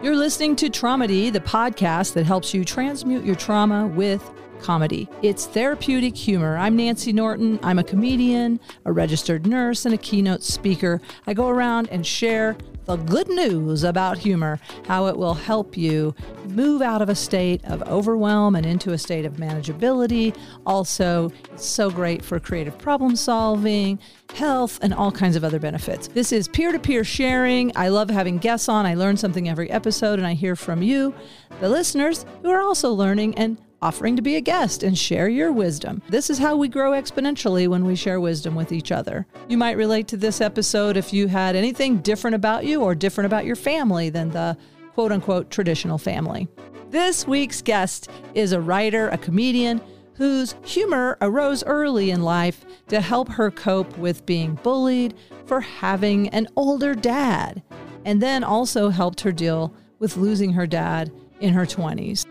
You're listening to Tromedy, the podcast that helps you transmute your trauma with comedy. It's therapeutic humor. I'm Nancy Norton. I'm a comedian, a registered nurse, and a keynote speaker. I go around and share the good news about humor, how it will help you move out of a state of overwhelm and into a state of manageability. Also, it's so great for creative problem solving, health, and all kinds of other benefits. This is peer to peer sharing. I love having guests on. I learn something every episode, and I hear from you, the listeners, who are also learning and offering to be a guest and share your wisdom. This is how we grow exponentially when we share wisdom with each other. You might relate to this episode if you had anything different about you or different about your family than the quote unquote traditional family. This week's guest is a writer, a comedian whose humor arose early in life to help her cope with being bullied for having an older dad, and then also helped her deal with losing her dad in her 20s.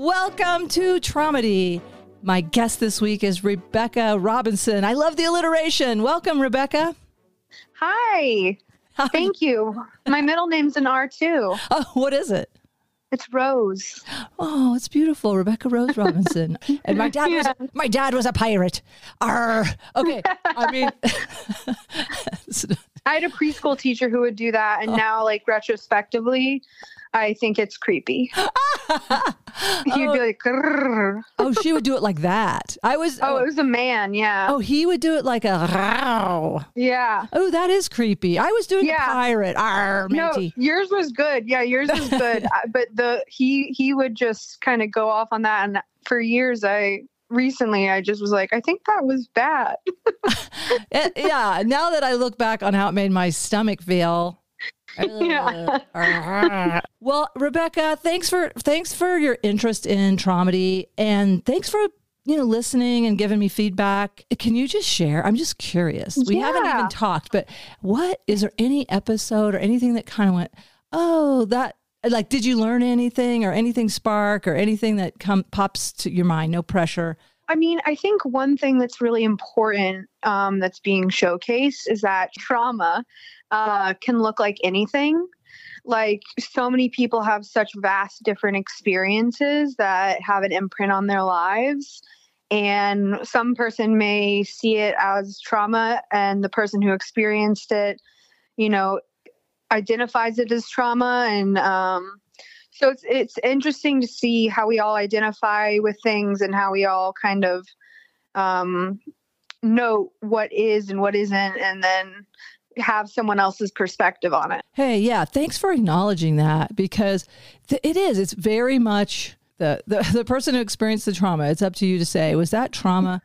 Welcome to Tromedy. My guest this week is Rebecca Robinson. I love the alliteration. Welcome, Rebecca. Hi. Thank you. My middle name's an R too. Oh, what is it? It's Rose. Oh, it's beautiful, Rebecca Rose Robinson. and my dad yeah. was my dad was a pirate. Arr. Okay, I mean, I had a preschool teacher who would do that, and oh. now, like retrospectively, I think it's creepy. He'd oh. be like, Grrr. oh, she would do it like that. I was. Oh, oh, it was a man. Yeah. Oh, he would do it like a. Row. Yeah. Oh, that is creepy. I was doing yeah. a pirate. Arr, no, yours was good. Yeah, yours was good. Uh, but the he he would just kind of go off on that, and for years I recently I just was like, I think that was bad. Eh, yeah. Now that I look back on how it made my stomach feel, yeah. well, Rebecca, thanks for thanks for your interest in tromedy and thanks for you know listening and giving me feedback. Can you just share? I'm just curious. We yeah. haven't even talked, but what is there any episode or anything that kind of went, "Oh, that like did you learn anything or anything spark or anything that come pops to your mind? No pressure." I mean, I think one thing that's really important um, that's being showcased is that trauma uh, can look like anything. Like so many people have such vast different experiences that have an imprint on their lives. And some person may see it as trauma, and the person who experienced it, you know, identifies it as trauma. And um, so it's it's interesting to see how we all identify with things and how we all kind of um, know what is and what isn't, and then have someone else's perspective on it. Hey, yeah, thanks for acknowledging that because th- it is. It's very much the, the the person who experienced the trauma. It's up to you to say was that trauma.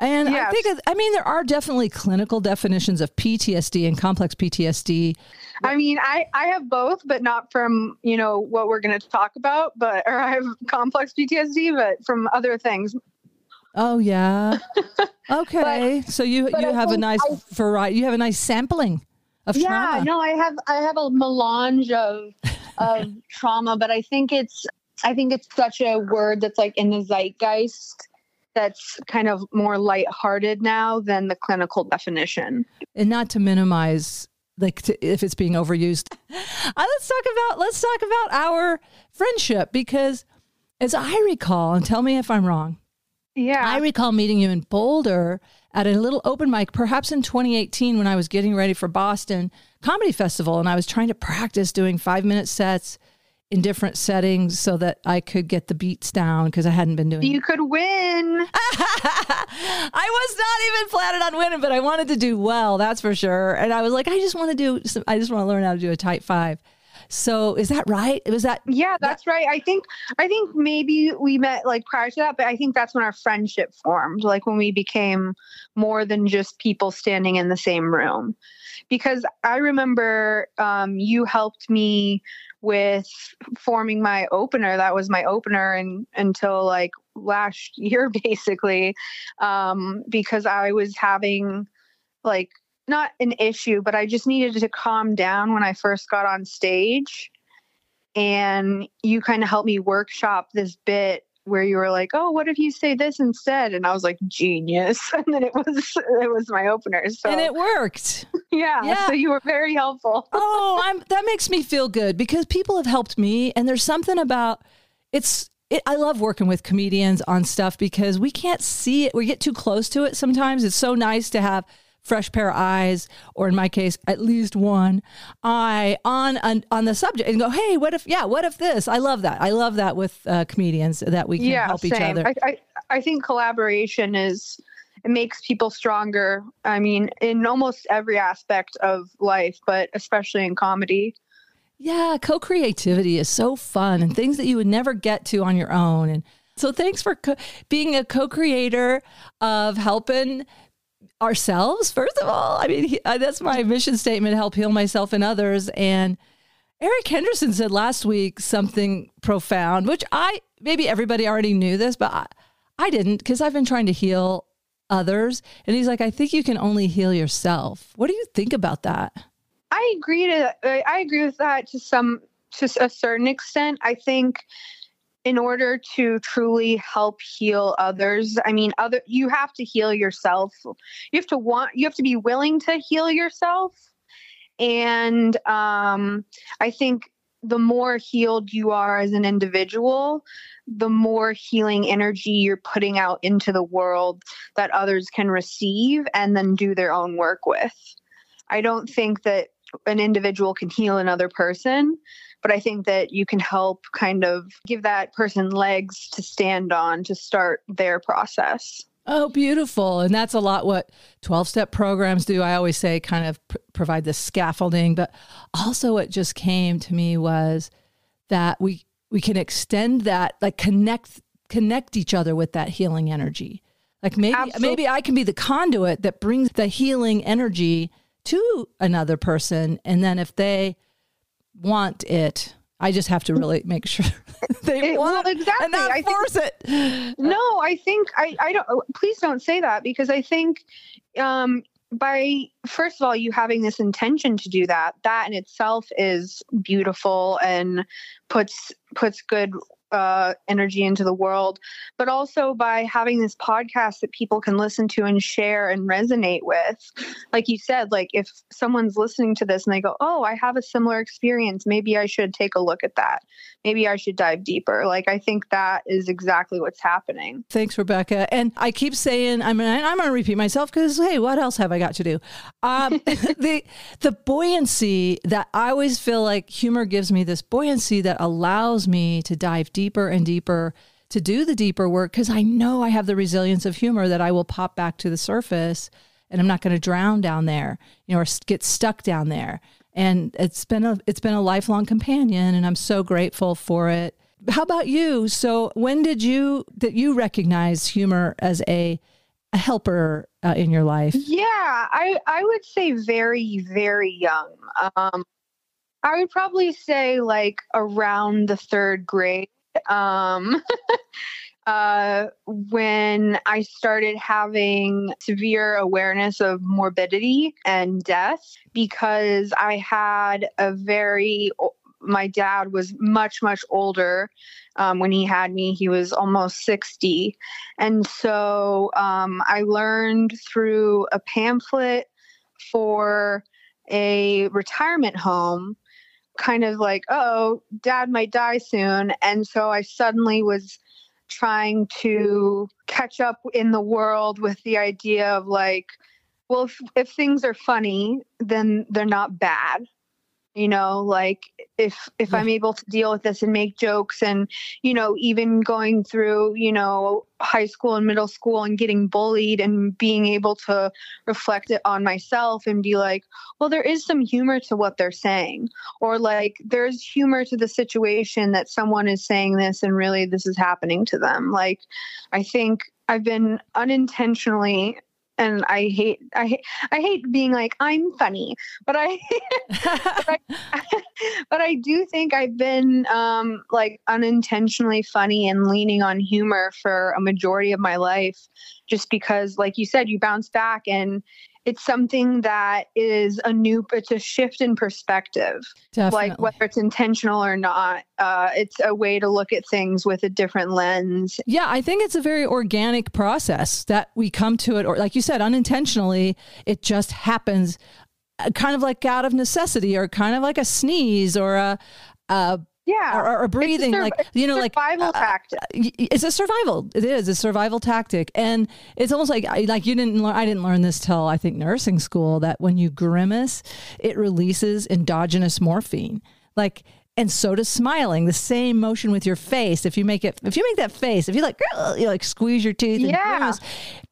And yes. I think I mean there are definitely clinical definitions of PTSD and complex PTSD. I mean, I I have both, but not from you know what we're going to talk about, but or I have complex PTSD, but from other things. Oh yeah. Okay. but, so you you I have a nice I, variety. You have a nice sampling of yeah, trauma. Yeah. No, I have I have a melange of of trauma, but I think it's I think it's such a word that's like in the zeitgeist that's kind of more lighthearted now than the clinical definition. And not to minimize like to, if it's being overused. Uh, let's talk about let's talk about our friendship because as I recall, and tell me if I'm wrong, yeah. I recall meeting you in Boulder at a little open mic, perhaps in 2018 when I was getting ready for Boston Comedy Festival and I was trying to practice doing five minute sets in different settings so that I could get the beats down because I hadn't been doing You could win. I was not even planning on winning, but I wanted to do well, that's for sure. And I was like, I just want to do some, I just want to learn how to do a tight five. So is that right? Was that Yeah, that's that- right. I think I think maybe we met like prior to that, but I think that's when our friendship formed, like when we became more than just people standing in the same room. Because I remember um, you helped me with forming my opener. That was my opener and until like last year basically. Um, because I was having like not an issue, but I just needed to calm down when I first got on stage. And you kind of helped me workshop this bit where you were like, "Oh, what if you say this instead?" And I was like, "Genius!" And then it was it was my opener. So and it worked. yeah, Yeah. So you were very helpful. oh, I'm that makes me feel good because people have helped me, and there's something about it's. It, I love working with comedians on stuff because we can't see it. We get too close to it sometimes. It's so nice to have fresh pair of eyes, or in my case, at least one eye on on, on the subject, and go, "Hey, what if? Yeah, what if this?" I love that. I love that with uh, comedians that we can yeah, help same. each other. I, I I think collaboration is it makes people stronger. I mean, in almost every aspect of life, but especially in comedy. Yeah, co creativity is so fun and things that you would never get to on your own. And so, thanks for co- being a co creator of helping ourselves, first of all. I mean, he, uh, that's my mission statement help heal myself and others. And Eric Henderson said last week something profound, which I maybe everybody already knew this, but I, I didn't because I've been trying to heal others. And he's like, I think you can only heal yourself. What do you think about that? I agree to I agree with that to some to a certain extent. I think in order to truly help heal others, I mean other you have to heal yourself. You have to want you have to be willing to heal yourself. And um I think the more healed you are as an individual, the more healing energy you're putting out into the world that others can receive and then do their own work with. I don't think that an individual can heal another person, but I think that you can help kind of give that person legs to stand on to start their process. Oh, beautiful. And that's a lot what 12 step programs do. I always say kind of pr- provide this scaffolding, but also what just came to me was that we we can extend that like connect connect each other with that healing energy. Like maybe Absolutely. maybe I can be the conduit that brings the healing energy to another person and then if they want it, I just have to really make sure they It- well, want exactly. and not I think- force it. No, I think I, I don't please don't say that because I think um by first of all you having this intention to do that that in itself is beautiful and puts puts good uh, energy into the world but also by having this podcast that people can listen to and share and resonate with. Like you said like if someone's listening to this and they go oh i have a similar experience. Maybe i should take a look at that. Maybe i should dive deeper. Like i think that is exactly what's happening. Thanks, Rebecca. And I keep saying, I mean, I'm going to repeat myself because, hey, what else have I got to do? Um, the the buoyancy that I always feel like humor gives me this buoyancy that allows me to dive deeper and deeper to do the deeper work because I know I have the resilience of humor that I will pop back to the surface and I'm not going to drown down there, you know, or get stuck down there. And it's been a it's been a lifelong companion, and I'm so grateful for it. How about you? So when did you that you recognize humor as a, a helper uh, in your life? Yeah, I I would say very very young. Um, I would probably say like around the third grade. Um, uh, when I started having severe awareness of morbidity and death, because I had a very my dad was much much older um, when he had me. He was almost 60 and so um, i learned through a pamphlet for a retirement home kind of like oh dad might die soon. And so i suddenly was trying to catch up in the world with the idea of like well if, if things are funny then they're not bad you know like if if Yeah. i'm able to deal with this and make jokes and you know even going through you know high school and middle school and getting bullied and being able to reflect it on myself and be like well there is some humor to what they're saying or like there's humor to the situation that someone is saying this and really this is happening to them like i think i've been unintentionally and I hate I hate I hate being like I'm funny, but I but I do think I've been um, like unintentionally funny and leaning on humor for a majority of my life, just because, like you said, you bounce back and it's something that is a new it's a shift in perspective Definitely. like whether it's intentional or not uh, it's a way to look at things with a different lens Yeah, I think it's a very organic process that we come to it, or like you said, unintentionally, it just happens uh, kind of like out of necessity or kind of like a sneeze or a, a yeah or, or breathing, sur- like you know, like survival uh, tactic y- it's a survival. It is a survival tactic, and it's almost like I- like you didn't. Learn, I didn't learn this till I think nursing school that when you grimace, it releases endogenous morphine. Like, and so does smiling. The same motion with your face. If you make it, if you make that face, if you like, you like squeeze your teeth, and Yeah. grimace,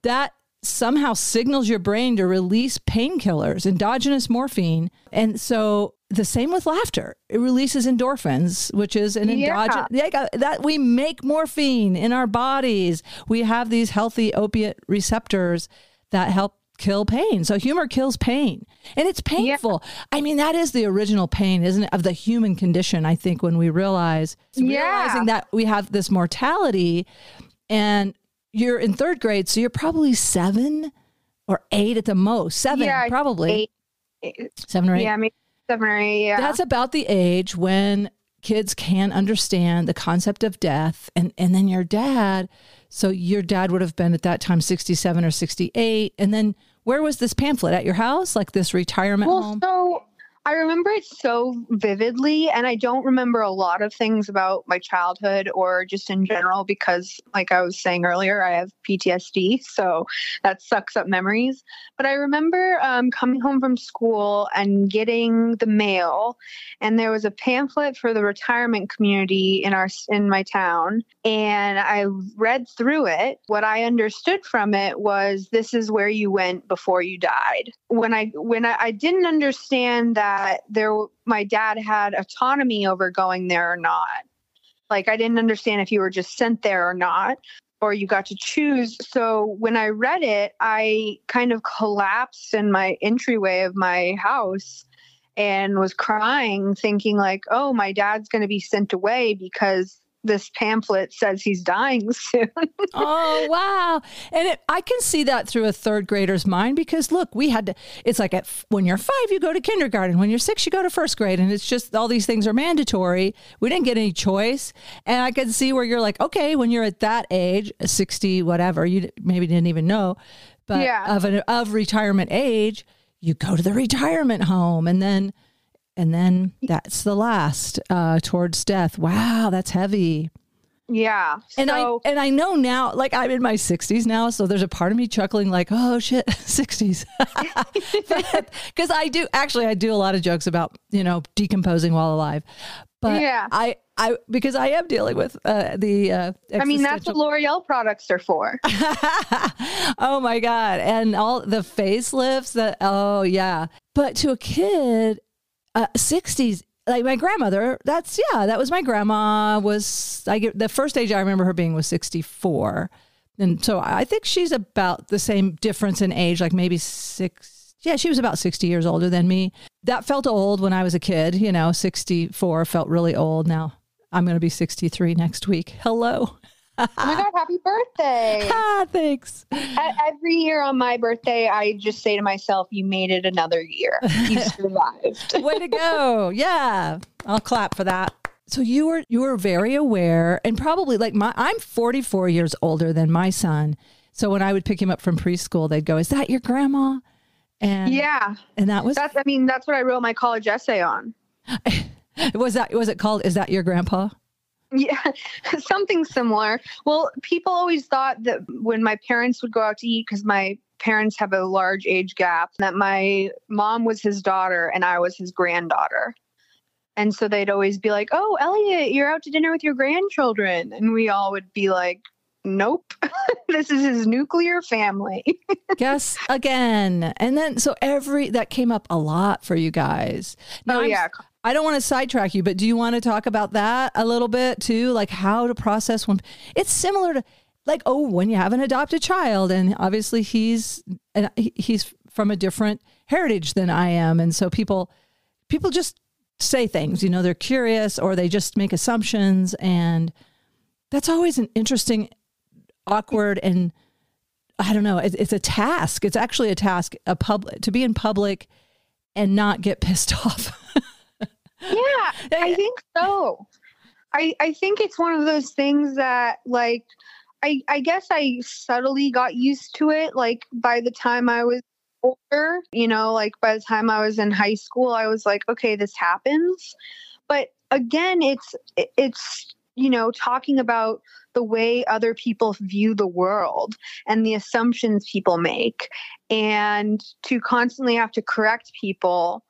that somehow signals your brain to release painkillers, endogenous morphine, and so. The same with laughter. It releases endorphins, which is an Yeah. endogenous yeah, that we make morphine in our bodies. We have these healthy opiate receptors that help kill pain. So humor kills pain. And it's painful. I mean, that is the original pain, isn't it, of the human condition, I think, when we realize Yeah. realizing that we have this mortality and you're in third grade, so you're probably seven or eight at the most. Seven, Yeah, probably. Eight- eight- Seven or eight. yeah maybe seven or eight yeah That's about the age when kids can understand the concept of death. And, and then your dad, so your dad would have been at that time 67 or 68. And then where was this pamphlet? At your house? Like this retirement well home? so i remember it so vividly and i don't remember a lot of things about my childhood or just in general because like i was saying earlier i have ptsd so that sucks up memories. But i remember um, coming home from school and getting the mail and there was a pamphlet for the retirement community in our in my town and i read through it what i understood from it was this is where you went before you died. When i when i, I didn't understand that there my dad had autonomy over going there or not. Like i didn't understand if you were just sent there or not or you got to choose. So when i read it i kind of collapsed in my entryway of my house and was crying thinking like oh my dad's going to be sent away because this pamphlet says he's dying soon. Oh wow. And it, i can see that through a third grader's mind because look we had to it's like at, when you're five you go to kindergarten. When you're six you go to first grade. And it's just all these things are mandatory. We didn't get any choice. And i can see where you're like okay when you're at that age 60 whatever you maybe didn't even know but Yeah. of an of retirement age you go to the retirement home. And then and then that's the last uh, towards death. Wow that's heavy. Yeah and so I and I know now, like I'm in my 60s now, so there's a part of me chuckling, like, oh shit, 60s, because I do actually I do a lot of jokes about you know decomposing while alive, but Yeah. I I because I am dealing with uh, the uh, i mean that's what l'oreal products are for. Oh my god, and all the facelifts that oh yeah, but to a kid, uh, 60s. Like my grandmother, that's yeah, that was my grandma. Was I get the first age I remember her being was 64. And so I think she's about the same difference in age, like maybe six. Yeah, she was about 60 years older than me. That felt old when I was a kid. You know, 64 felt really old. Now I'm going to be 63 next week. Hello. oh my god happy birthday Ah, thanks. Every year on my birthday, I just say to myself, "You made it another year. You survived." Way to go. Yeah. I'll clap for that. So you were you were very aware and probably like my I'm 44 years older than my son. So when I would pick him up from preschool, they'd go, "Is that your grandma?" And yeah, and that was that's. I mean, that's what I wrote my college essay on. was that was it called is that your grandpa? Yeah, something similar. Well, people always thought that when my parents would go out to eat, because my parents have a large age gap, that my mom was his daughter and I was his granddaughter. And so they'd always be like, "Oh, Elliot, you're out to dinner with your grandchildren," and we all would be like, "Nope, this is his nuclear family." Guess again. And then so every that came up a lot for you guys. Now, oh I'm- yeah, I don't want to sidetrack you, but do you want to talk about that a little bit too? Like how to process when it's similar to like, oh, when you have an adopted child and obviously he's, and he's from a different heritage than I am. And so people, people just say things, you know, they're curious or they just make assumptions. And that's always an interesting, awkward and I don't know, it, it's a task. It's actually a task, a public to be in public and not get pissed off. Yeah, I think so. I, I think it's one of those things that like I, I guess I subtly got used to it. Like by the time I was older, you know, like by the time I was in high school, I was like, okay, this happens. But again, it's it's you know talking about the way other people view the world and the assumptions people make, and to constantly have to correct people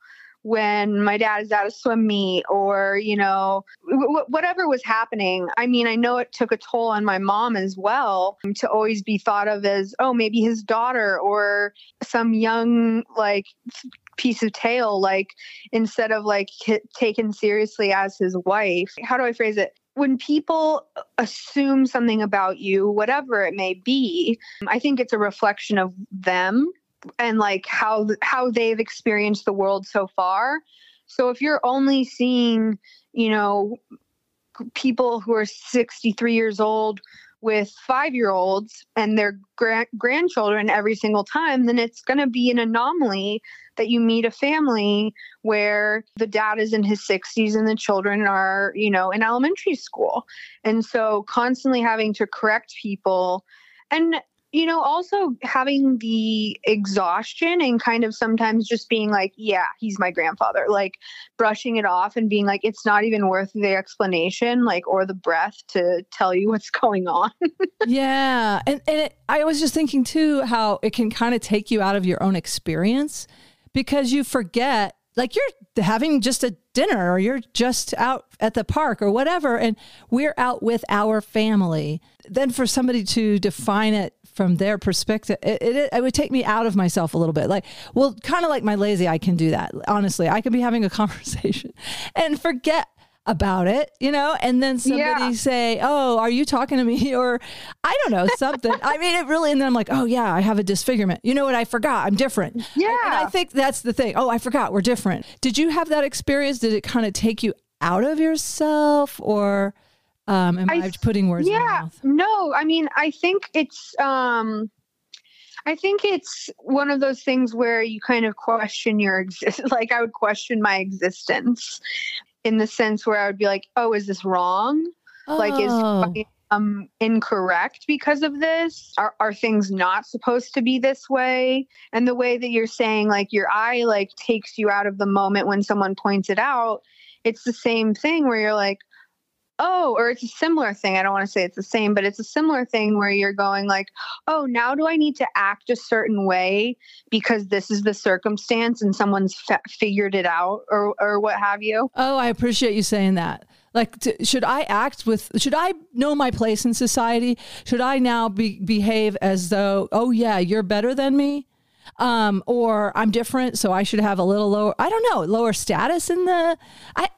when my dad is at a swim meet or you know w- whatever was happening. I mean i know it took a toll on my mom as well um, to always be thought of as oh maybe his daughter or some young like piece of tail like instead of like taken seriously as his wife. How do i phrase it? When people assume something about you whatever it may be i think it's a reflection of them and like how how they've experienced the world so far. So if you're only seeing, you know, people who are 63 years old with five year olds and their gra- grandchildren every single time, then it's going to be an anomaly that you meet a family where the dad is in his 60s and the children are, you know, in elementary school. And so constantly having to correct people. And you know, also having the exhaustion and kind of sometimes just being like, yeah, he's my grandfather, like brushing it off and being like, it's not even worth the explanation, like, or the breath to tell you what's going on. yeah. And, and it, I was just thinking too how it can kind of take you out of your own experience because you forget like you're having just a dinner or you're just out at the park or whatever and we're out with our family then for somebody to define it from their perspective, it, it, it, would take me out of myself a little bit. Like, well, kind of like my lazy, I can do that. Honestly, I could be having a conversation and forget about it, you know, and then somebody yeah. say, "Oh, are you talking to me?" or I don't know something. I mean, it really. And then I'm like, "Oh yeah, I have a disfigurement." You know what? I forgot. I'm different. Yeah, and, and I think that's the thing. Oh, I forgot. We're different. Did you have that experience? Did it kind of take you out of yourself, or? Um, am I, I putting words yeah, in your mouth? No, I mean, I think it's, um, I think it's one of those things where you kind of question your exist. Like I would question my existence in the sense where I would be like, "Oh, is this wrong? Oh. Like, is oh. um incorrect because of this? Are are things not supposed to be this way?" And the way that you're saying, like, your eye like takes you out of the moment when someone points it out. It's the same thing where you're like, oh, or it's a similar thing. I don't want to say it's the same, but it's a similar thing where you're going like, oh, now do I need to act a certain way because this is the circumstance and someone's figured it out or, or what have you? Oh, I appreciate you saying that. Like, to, should I act with, should I know my place in society? Should I now be, behave as though, oh, yeah, you're better than me? Um, or I'm different, so I should have a little lower. I don't know, lower status in the. I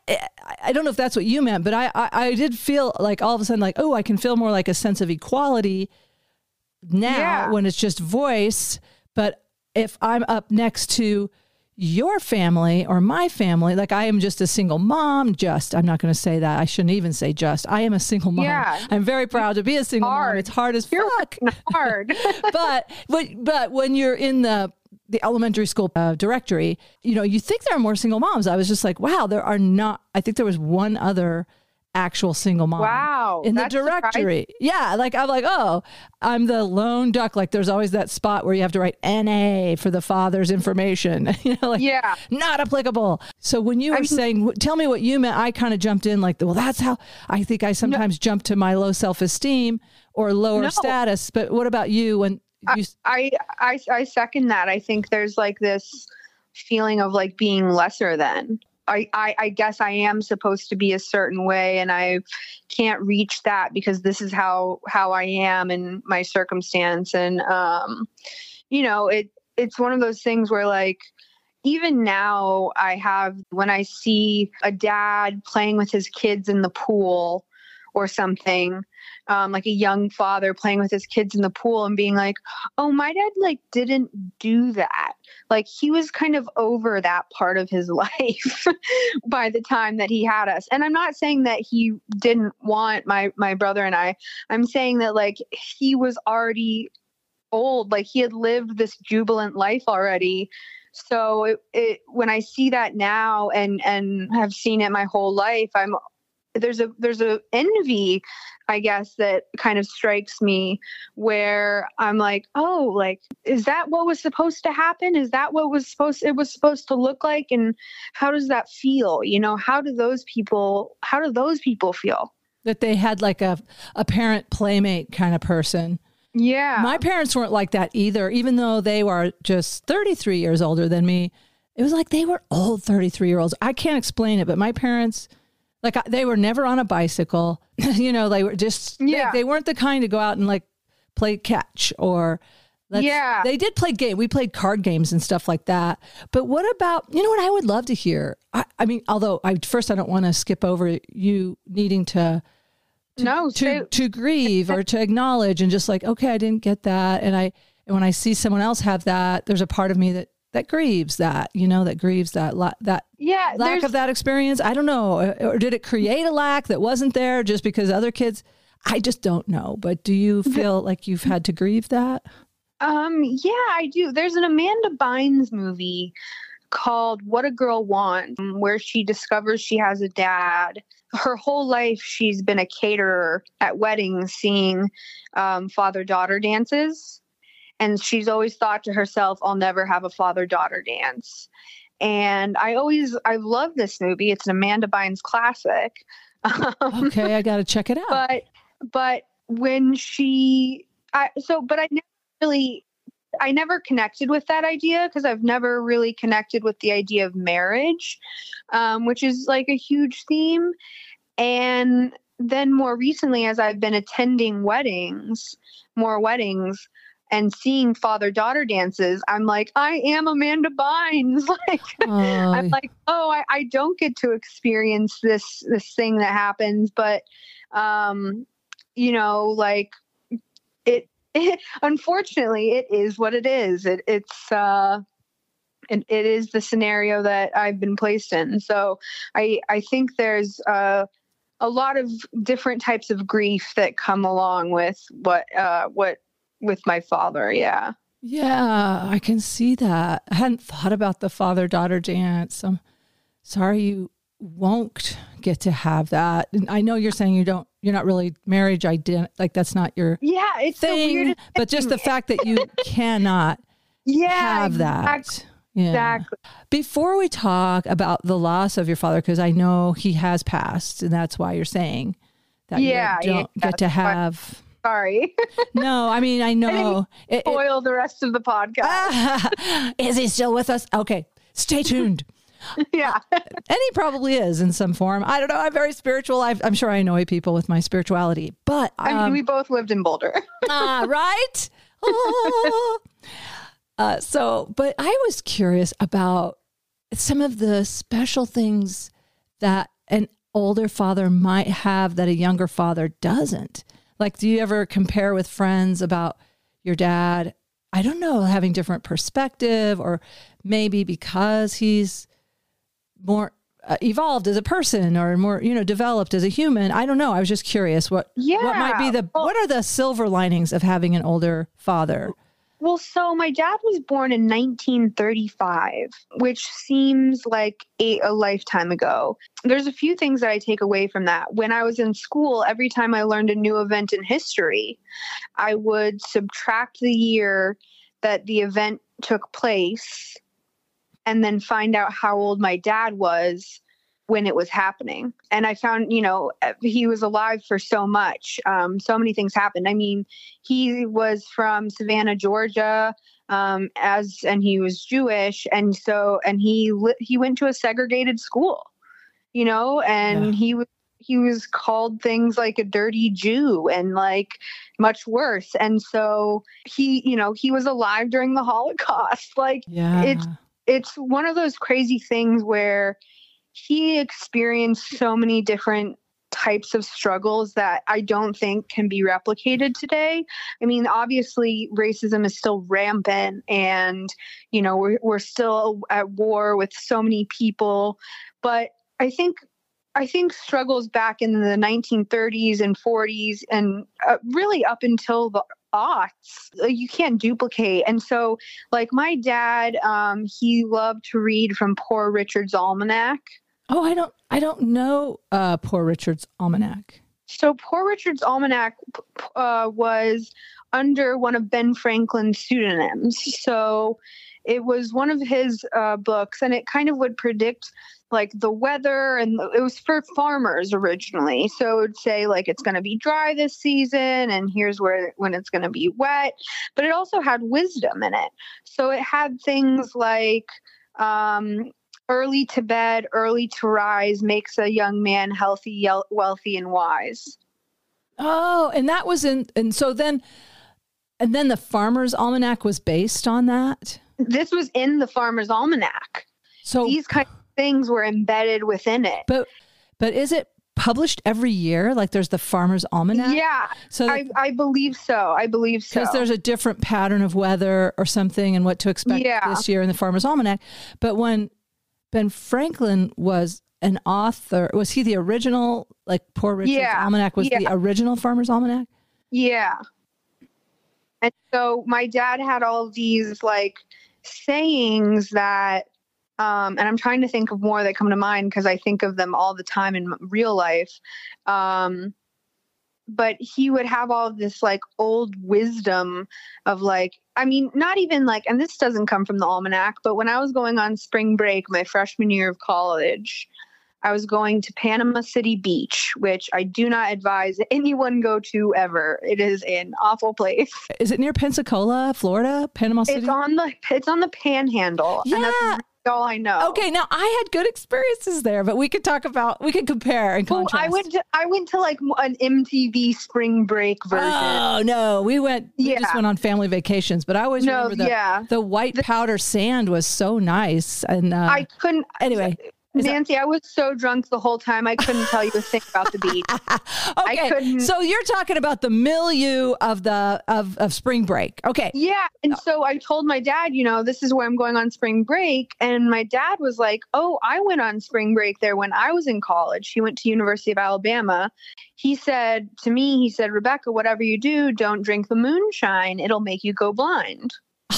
I don't know if that's what you meant, but I I, I did feel like all of a sudden like oh I can feel more like a sense of equality now yeah. when it's just voice. But if I'm up next to your family or my family, like I am just a single mom, just, I'm not going to say that. I shouldn't even say just. I am a single mom. Yeah. I'm very proud to be a single hard. mom. It's hard as you're fuck. hard. but, but, but when you're in the, the elementary school uh, directory, you know, you think there are more single moms. I was just like, wow, there are not, I think there was one other actual single mom. Wow. In the directory. Surprising. Yeah. Like I'm like, oh, I'm the lone duck. Like there's always that spot where you have to write NA for the father's information. you know, like yeah. not applicable. So when you were I mean, saying, tell me what you meant, I kind of jumped in like, well, that's how I think I sometimes no, jump to my low self esteem or lower no. status. But what about you when you I, I I second that. I think there's like this feeling of like being lesser than I, I, guess I am supposed to be a certain way and I can't reach that because this is how how I am in my circumstance. And um you know it it's one of those things where like even now I have when I see a dad playing with his kids in the pool or something um, like a young father playing with his kids in the pool and being like, "Oh, my dad like didn't do that. Like he was kind of over that part of his life by the time that he had us." And I'm not saying that he didn't want my my brother and I. I'm saying that like he was already old. Like he had lived this jubilant life already. So it, it when I see that now and and have seen it my whole life, I'm there's a there's a envy i guess that kind of strikes me where i'm like oh like is that what was supposed to happen? Is that what was supposed it was supposed to look like? And how does that feel? You know how do those people how do those people feel? That they had like a a parent playmate kind of person. Yeah. My parents weren't like that either even though they were just 33 years older than me. It was like they were old 33 year olds. I can't explain it but my parents like they were never on a bicycle. you know, they were just yeah. They, they, weren't the kind to go out and like play catch or yeah. They did play game. We played card games and stuff like that. But what about you know what I would love to hear? I, I mean, although I first I don't want to skip over you needing to to, no, to, to grieve or to acknowledge and just like, okay, I didn't get that. And I, and when I see someone else have that, there's a part of me that that grieves that you know that grieves that la- that yeah lack of that experience. I don't know. Or did it create a lack that wasn't there just because other kids? I just don't know. But do you feel like you've had to grieve that? Um yeah i do. There's an amanda bynes movie called what a girl wants where she discovers she has a dad. Her whole life she's been a caterer at weddings seeing um, father daughter dances and she's always thought to herself, I'll never have a father daughter dance. And I always, I love this movie. It's an Amanda Bynes classic. Um, okay, I got to check it out. But, but when she, I, so, but I never really, I never connected with that idea because I've never really connected with the idea of marriage, um, which is like a huge theme. And then more recently, as I've been attending weddings, more weddings, and seeing father daughter dances, I'm like, I am Amanda Bynes. like, I'm like, oh, I, I don't get to experience this this thing that happens, but um, you know, like it, it unfortunately it is what it is. It it's uh it, it is the scenario that I've been placed in. So I I think there's uh a lot of different types of grief that come along with what uh, what with my father. Yeah. Yeah, I can see that. I hadn't thought about the father daughter dance. I'm sorry you won't get to have that. And I know you're saying you don't, you're not really marriage ident like that's not your yeah, it's thing. but just the fact that you cannot yeah, have that. Exactly. Yeah. Exactly. Before we talk about the loss of your father, because I know he has passed, and that's why you're saying that yeah, you don't yeah, get to have Sorry. no, I mean I know. I spoil it, the rest of the podcast. is he still with us? Okay, stay tuned. yeah, and he probably is in some form. I don't know. I'm very spiritual. i am sure I annoy people with my spirituality, but um, I mean, um, we both lived in Boulder. ah, right. Oh. Uh, so, but I was curious about some of the special things that an older father might have that a younger father doesn't. Like, do you ever compare with friends about your dad? I don't know, having different perspective, or maybe because he's more uh, evolved as a person or more you know developed as a human i don't know i was just curious what yeah. what might be the well, what are the silver linings of having an older father well, so my dad was born in 1935, which seems like a, a, lifetime ago. There's a few things that I take away from that. When I was in school, every time I learned a new event in history, I would subtract the year that the event took place and then find out how old my dad was when it was happening. And I found, you know, he was alive for so much. Um, so many things happened. I mean, he was from Savannah, Georgia, um, as and he was Jewish, and so and he he went to a segregated school, you know, and yeah. he was he was called things like a dirty Jew and like much worse. And so he, you know, he was alive during the Holocaust. Like yeah. it's it's one of those crazy things where he experienced so many different types of struggles that I don't think can be replicated today. I mean, obviously, racism is still rampant, and you know we're we're still at war with so many people. But I think I think struggles back in the 1930s and 40s, and uh, really up until the thoughts uh, you can't duplicate and so like my dad um he loved to read from poor richard's almanac Oh, I don't I don't know uh Poor Richard's Almanac. so poor richard's almanac uh, was under one of ben franklin's pseudonyms. So it was one of his uh, books and it kind of would predict like the weather and it was for farmers originally. So it would say like it's going to be dry this season and here's where when it's going to be wet. But it also had wisdom in it. So it had things like um, early to bed early to rise makes a young man healthy wealthy and wise Oh, and that was in and so then and then the Farmer's Almanac was based on that. this was in the farmer's almanac So these kind of things were embedded within it but but is it published every year? Like there's the Farmer's Almanac? yeah So I, I believe so i believe so because there's a different pattern of weather or something and what to expect Yeah. this year in the Farmer's Almanac. But when Ben Franklin was an author, was he the original, like Poor Richard's Yeah, Almanac was the original Farmer's Almanac? Yeah. And so my dad had all these like sayings that, um, and I'm trying to think of more that come to mind because I think of them all the time in real life. Um, but he would have all this like old wisdom of like, I mean, not even like, and this doesn't come from the almanac, but when I was going on spring break my freshman year of college, I was going to Panama City Beach, which I do not advise anyone go to ever. It is an awful place. Is it near Pensacola, Florida, Panama City? It's on the it's on the Panhandle, and Yeah. All I know. Okay, now I had good experiences there, but we could talk about we could compare and contrast. I went to I went to like an MTV spring break version. Oh no, we went. We just went on family vacations, but I always no, remember the yeah, the white powder sand was so nice. And uh, I couldn't. anyway, is that- Nancy, I was so drunk the whole time I couldn't tell you a thing about the beach. okay. So you're talking about the milieu of the of of spring break. Okay. Yeah. And so I told my dad, you know, this is where I'm going on spring break. And my dad was like, Oh, I went on spring break there when I was in college. He went to University of Alabama. He said to me, he said, Rebecca, whatever you do, don't drink the moonshine. It'll make you go blind.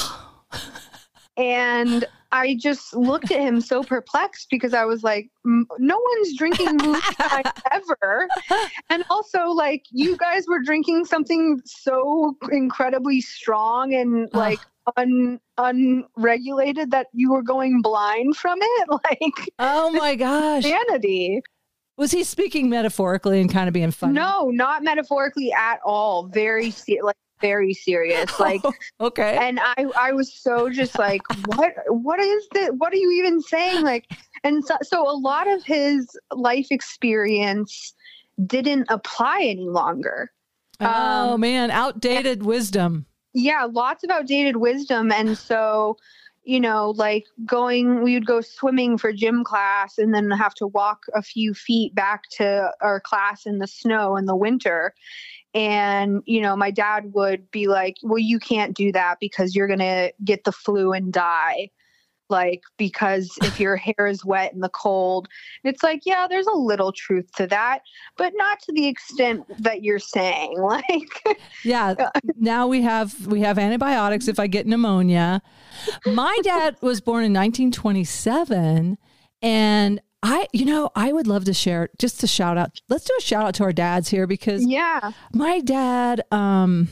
and I just looked at him so perplexed because I was like, no one's drinking moonshine ever. And also, like, you guys were drinking something so incredibly strong and like un unregulated that you were going blind from it. Like, Oh my gosh. insanity. Was he speaking metaphorically and kind of being funny? No, not metaphorically at all. Very like very serious. Like okay. and I I was so just like what what is this what are you even saying like and so, so a lot of his life experience didn't apply any longer. oh um, man, outdated wisdom. Yeah, lots of outdated wisdom and so you know like going we would go swimming for gym class and then have to walk a few feet back to our class in the snow in the winter and you know my dad would be like well you can't do that because you're going to get the flu and die like because if your hair is wet in the cold it's like yeah there's a little truth to that but not to the extent that you're saying like Yeah. Uh, now we have we have antibiotics if I get pneumonia. My dad was born in 1927 and I you know, I would love to share just to shout out. Let's do a shout out to our dads here because yeah my dad um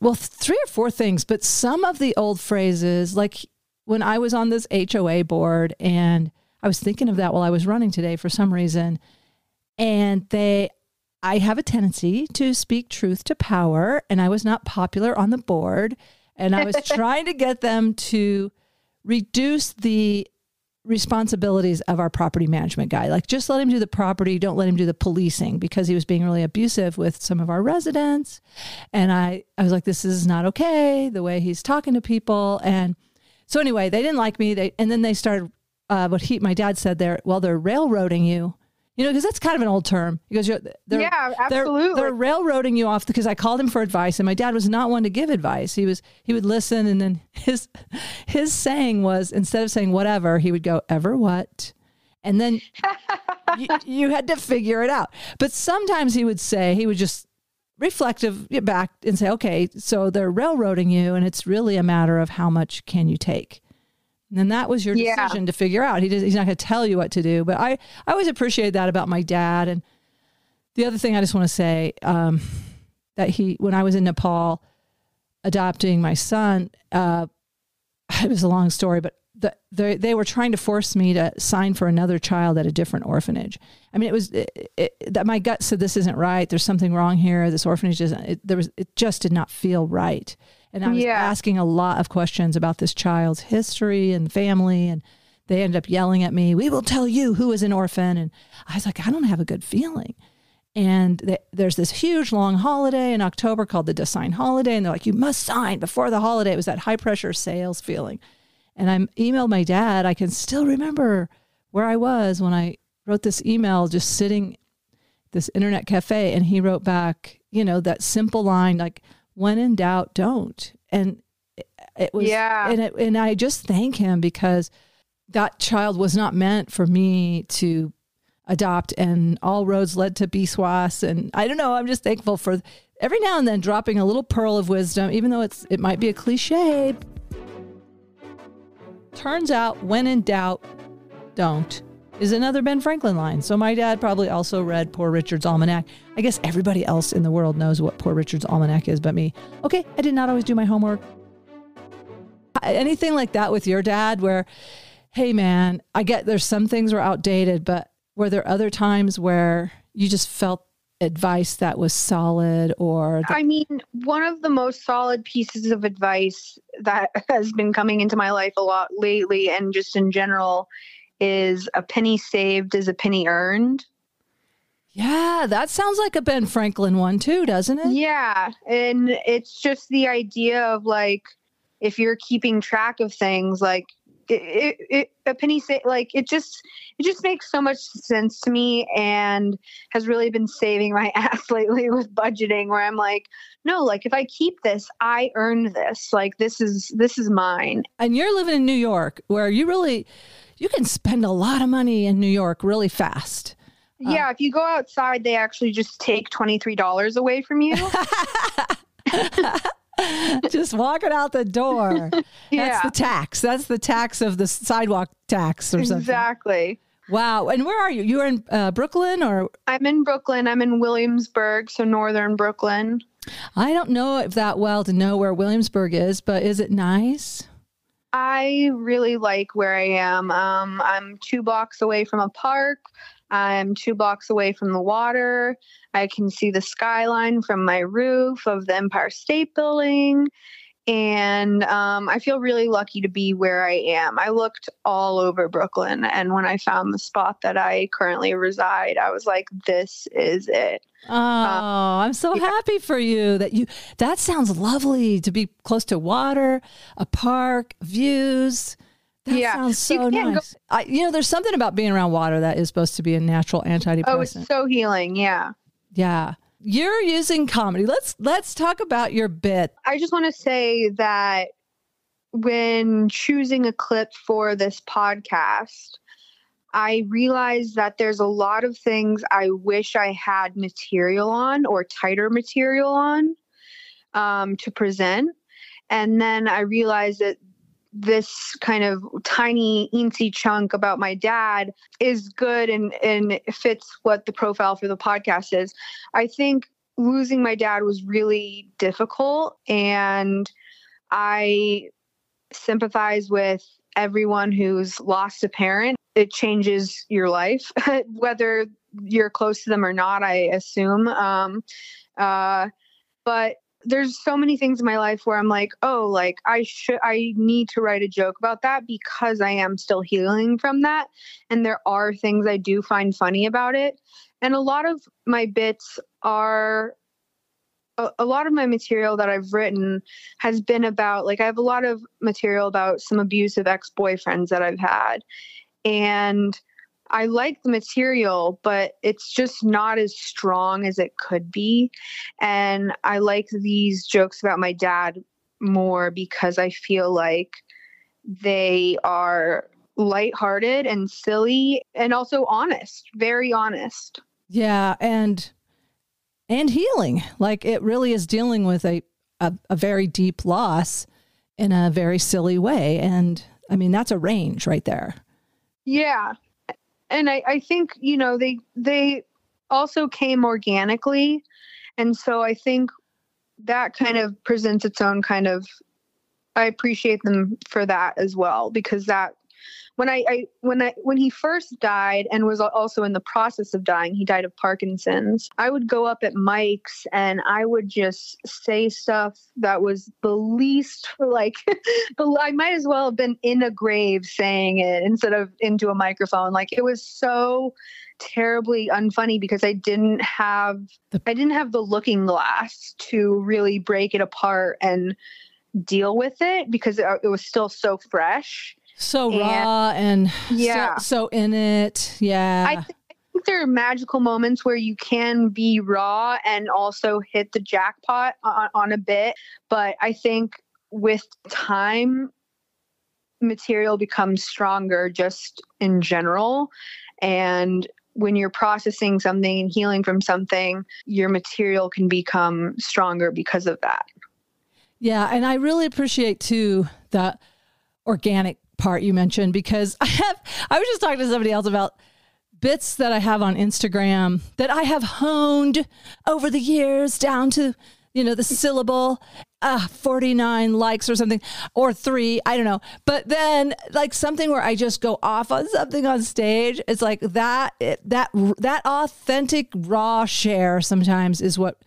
well three or four things, but some of the old phrases like when I was on this HOA board and I was thinking of that while I was running today for some reason and they I have a tendency to speak truth to power, and I was not popular on the board. And I was trying to get them to reduce the responsibilities of our property management guy. Like, just let him do the property, don't let him do the policing because he was being really abusive with some of our residents. And I, I was like, this is not okay, the way he's talking to people. And so, anyway, they didn't like me. They, and then they started, uh, what he, my dad said there, well, they're railroading you. You know, because that's kind of an old term. Because "You're- they're, yeah they're, absolutely they're railroading you off because I called him for advice, and my dad was not one to give advice. He was he would listen, and then his his saying was instead of saying whatever, he would go ever what, and then you, you had to figure it out. But sometimes he would say he would just reflective back and say, okay, so they're railroading you, and it's really a matter of how much can you take. And then that was your Yeah. decision to figure out. He does, he's not going to tell you what to do. But I, I always appreciate that about my dad. And the other thing I just want to say um, that he, when I was in Nepal adopting my son, uh, it was a long story, but the, they, they were trying to force me to sign for another child at a different orphanage. I mean, it was it, it, that my gut said this isn't right. There's something wrong here. This orphanage isn't. It, there was it just did not feel right. And I was Yeah. asking a lot of questions about this child's history and family, and they ended up yelling at me. We will tell you who is an orphan, and I was like, I don't have a good feeling. And th- there's this huge long holiday in October called the Dashain Holiday, and they're like, you must sign before the holiday. It was that high pressure sales feeling. And I emailed my dad. I can still remember where I was when I wrote this email, just sitting this internet cafe, and he wrote back, you know, that simple line like, "When in doubt, don't." And it- was, Yeah. and it, and I just thank him because that child was not meant for me to adopt, and all roads led to Biswas. And I don't know. I'm just thankful for every now and then dropping a little pearl of wisdom, even though it's it might be a cliche, Turns out, when in doubt, don't is another Ben Franklin line. So my dad probably also read Poor Richard's Almanack. I guess everybody else in the world knows what Poor Richard's Almanack is but me. Okay, I did not always do my homework. Anything like that with your dad where, hey man, I get there's some things were outdated, but were there other times where you just felt advice that was solid or that, I mean, one of the most solid pieces of advice that has been coming into my life a lot lately and just in general is a penny saved is a penny earned. yeah, that sounds like a Ben Franklin one too, doesn't it? Yeah. And it's just the idea of like, if you're keeping track of things, like, it, it, a penny sa- like it just it just makes so much sense to me and has really been saving my ass lately with budgeting where i'm like no like if i keep this i earned this. Like this is this is mine. And you're living in New York where you really you can spend a lot of money in New York really fast. Uh, yeah if you go outside they actually just take $23 away from you Just walking out the door. yeah. That's the tax. That's the tax of the sidewalk tax or something. exactly Wow. And where are you? You're in uh, Brooklyn or i'm in brooklyn i'm in williamsburg so northern brooklyn I don't know if that well to know where Williamsburg is, but is it nice? I really like where I am. Um, I'm two blocks away from a park. I'm two blocks away from the water. I can see the skyline from my roof of the Empire State Building. And um, I feel really lucky to be where I am. I looked all over Brooklyn. And when I found the spot that I currently reside, I was like, this is it. Oh, I'm so yeah. happy for you that you that sounds lovely to be close to water, a park, views. That Yeah. sounds so go- nice. I, you know, there's something about being around water that is supposed to be a natural antidepressant. Oh, it's so healing. Yeah. yeah. You're using comedy. Let's let's talk about your bit. I just want to say that when choosing a clip for this podcast, I realized that there's a lot of things I wish I had material on or tighter material on um, to present. And then I realized that this kind of tiny eensy chunk about my dad is good and, and fits what the profile for the podcast is. I think losing my dad was really difficult and I sympathize with everyone who's lost a parent. It changes your life, whether you're close to them or not, I assume. Um, uh, but there's so many things in my life where I'm like, oh, like I should, I need to write a joke about that because I am still healing from that. And there are things I do find funny about it. And a lot of my bits are a, lot of my material that I've written has been about like I have a lot of material about some abusive ex-boyfriends that I've had. And I like the material, but it's just not as strong as it could be. And I like these jokes about my dad more because I feel like they are lighthearted and silly and also honest, very honest. Yeah, and and healing. Like it really is dealing with a, a, a very deep loss in a very silly way. And I mean, that's a range right there. Yeah. And I, I think, you know, they they also came organically. And so I think that kind of presents its own kind of I appreciate them for that as well because that when I, I, when I when he first died and was also in the process of dying, he died of Parkinson's. I would go up at Mike's and I would just say stuff that was the least like I might as well have been in a grave saying it instead of into a microphone. Like it was so terribly unfunny because I didn't have I didn't have the looking glass to really break it apart and deal with it because it, it was still so fresh so and, raw and yeah. so, so, in it. Yeah. I, th- I think there are magical moments where you can be raw and also hit the jackpot on, on a bit. But i think with time material becomes stronger just in general. And when you're processing something and healing from something your material can become stronger because of that. Yeah and i really appreciate too that organic part you mentioned because I have I was just talking to somebody else about bits that I have on Instagram that I have honed over the years down to you know the syllable uh 49 likes or something or 3 I don't know. But then like something where I just go off on something on stage it's like that that that authentic raw share sometimes is what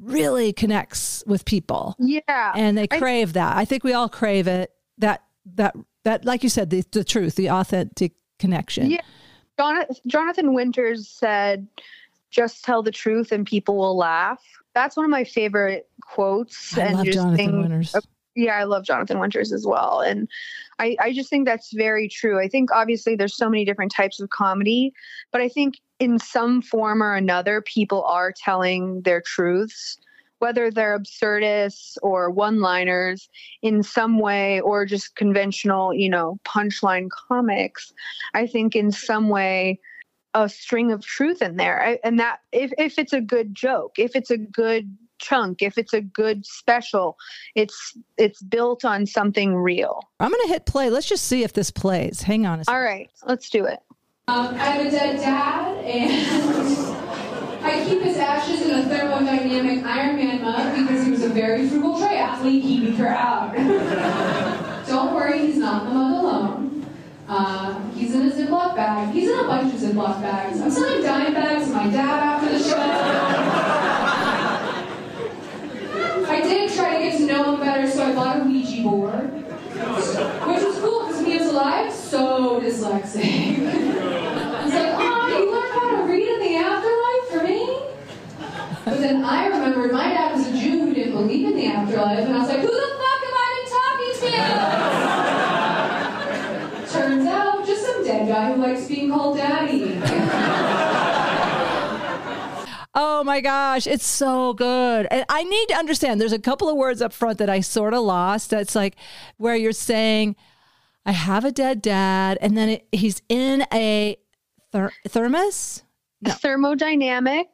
really connects with people. Yeah. And they crave I, that. I think we all crave it that that that like you said the, the truth the authentic connection. Yeah. Jonathan, jonathan winters said just tell the truth and people will laugh. That's one of my favorite quotes I and love just jonathan things, winters. yeah i love jonathan winters as well. And I, I just think that's very true. I think obviously there's so many different types of comedy but i think in some form or another people are telling their truths whether they're absurdists or one liners in some way or just conventional, you know, punchline comics, I think in some way a string of truth in there. I, and that if, if it's a good joke, if it's a good chunk, if it's a good special, it's it's built on something real. I'm gonna hit play. Let's just see if this plays. Hang on. All right, let's do it. Um, I have a dead dad, and I keep his ashes in a thermodynamic Ironman mug because he was a very frugal triathlete keeping her out. Don't worry, he's not in the mug alone. Uh, he's in a Ziploc bag. He's in a bunch of Ziploc bags. I'm selling dime bags to my dad after the show. I did try to get to know him better, so I bought a Ouija board. Which was cool because he was alive, so dyslexic. But then I remembered my dad was a Jew who didn't believe in the afterlife, and I was like, who the fuck have I been talking to? Turns out, just some dead guy who likes being called daddy. Oh my gosh, it's so good. And I need to understand there's a couple of words up front that I sort of lost. That's like where you're saying, I have a dead dad, and then it, he's in a ther- thermos? No. Thermodynamic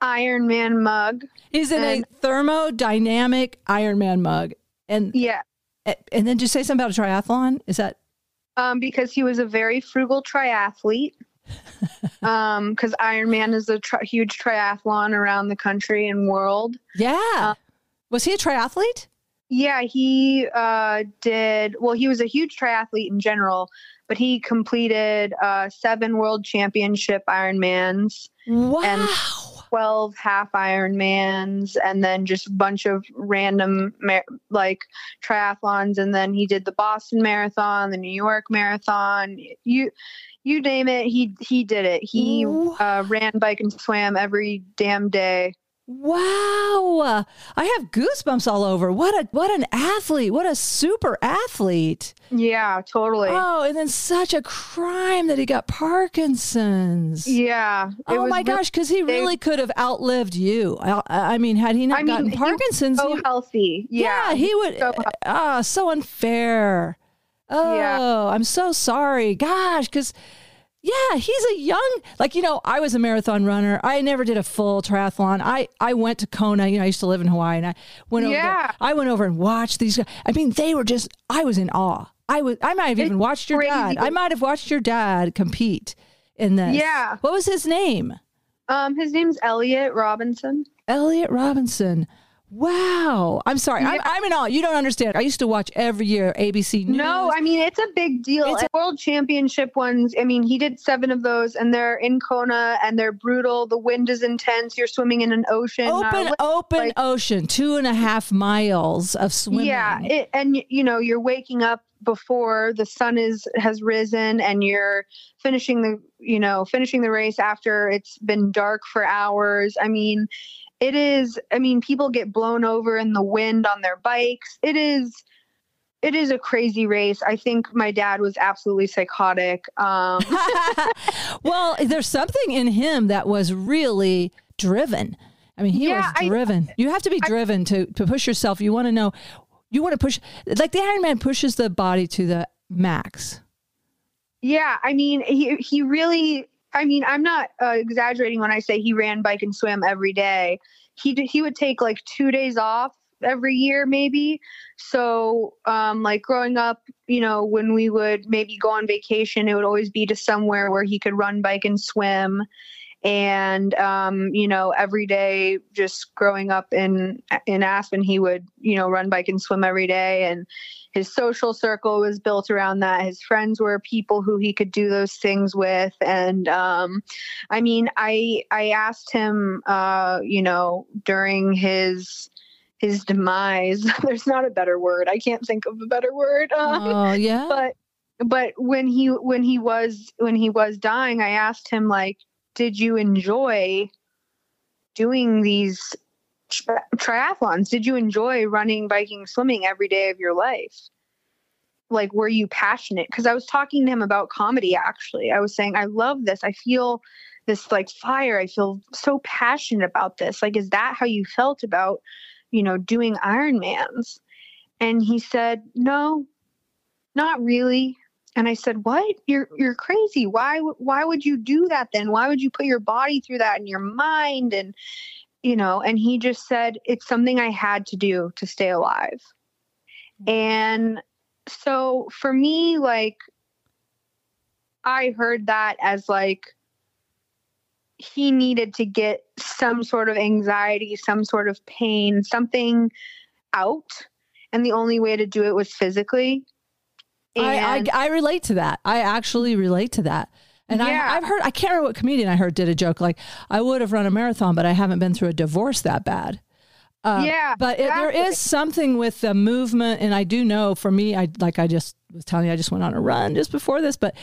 Iron Man mug. He's in and, a thermodynamic Iron Man mug. And yeah. And then just say something about a triathlon? Is that um, because he was a very frugal triathlete. um, because Iron Man is a tri- huge triathlon around the country and world. Yeah. Uh, was he a triathlete? Yeah, he uh, did. Well, he was a huge triathlete in general, but he completed uh, seven world championship Ironmans. Wow. And 12 half Ironmans and then just a bunch of random like triathlons. And then he did the Boston Marathon, the New York Marathon. You, you name it, he he did it. He uh, ran, bike, and swam every damn day. Wow. I have goosebumps all over. What a what an athlete. What a super athlete. Yeah, totally. Oh, and then such a crime that he got Parkinson's. Yeah. Oh my gosh, because he really could have outlived you. I, I, mean, had he not I gotten mean, Parkinson's, so he, healthy. Yeah, yeah he would. Ah, so, so unfair. Oh, yeah. I'm so sorry. Gosh, because Yeah, he's a young, like, you know, I was a marathon runner. I never did a full triathlon. I, I went to Kona, you know, I used to live in Hawaii and I went over, Yeah. there. I went over and watched these guys. I mean, they were just, I was in awe. I was, I might have even watched your dad. I might have watched your dad compete in this. Yeah. What was his name? Um, his name's Elliot Robinson. Elliot Robinson. Wow. I'm sorry. I'm, I'm in awe. You don't understand. I used to watch every year ABC News. No, I mean it's a big deal. It's a- World Championship ones. I mean, he did seven of those, and they're in Kona, and they're brutal. The wind is intense. You're swimming in an ocean. uh, open, with- open like- ocean, two and a half miles of swimming. Yeah, it, and you know you're waking up before the sun is has risen, and you're finishing the you know finishing the race after it's been dark for hours. I mean, it is. I mean, people get blown over in the wind on their bikes. It is. It is a crazy race. I think my dad was absolutely psychotic. Um, well, there's something in him that was really driven. I mean, he Yeah, was I- driven. you have to be driven to to push yourself. You want to know. You want to push like the Iron Man pushes the body to the max. Yeah, I mean, he he really. I mean, I'm not uh, exaggerating when I say he ran, bike, and swim every day. He he would take like two days off every year, maybe. So, um, like growing up, you know, when we would maybe go on vacation, it would always be to somewhere where he could run, bike, and swim. And um, you know, every day, just growing up in in Aspen, he would you know run, bike, and swim every day, and his social circle was built around that. His friends were people who he could do those things with, and um, I mean, I I asked him, uh, you know, during his his demise. There's not a better word. I can't think of a better word. Uh, Oh yeah. but but when he when he was when he was dying, I asked him like, did you enjoy doing these tri- triathlons? Did you enjoy running, biking, swimming every day of your life? Like, were you passionate? Because I was talking to him about comedy. Actually, I was saying, I love this. I feel this like fire. I feel so passionate about this. Like, is that how you felt about, you know, doing Ironmans? And he said, no, not really. And I said, "What? You're you're crazy. Why why would you do that then? Why would you put your body through that and your mind and you know?" And he just said, "It's something I had to do to stay alive." Mm-hmm. And so for me like I heard that as like he needed to get some sort of anxiety, some sort of pain, something out. And the only way to do it was physically. I, I I relate to that. I actually relate to that. And Yeah. I, I've heard, I can't remember what comedian I heard did a joke like, I would have run a marathon, but I haven't been through a divorce that bad. Uh, Yeah, But it, there is something with the movement. And I do know for me, I like I just was telling you, I just went on a run just before this, but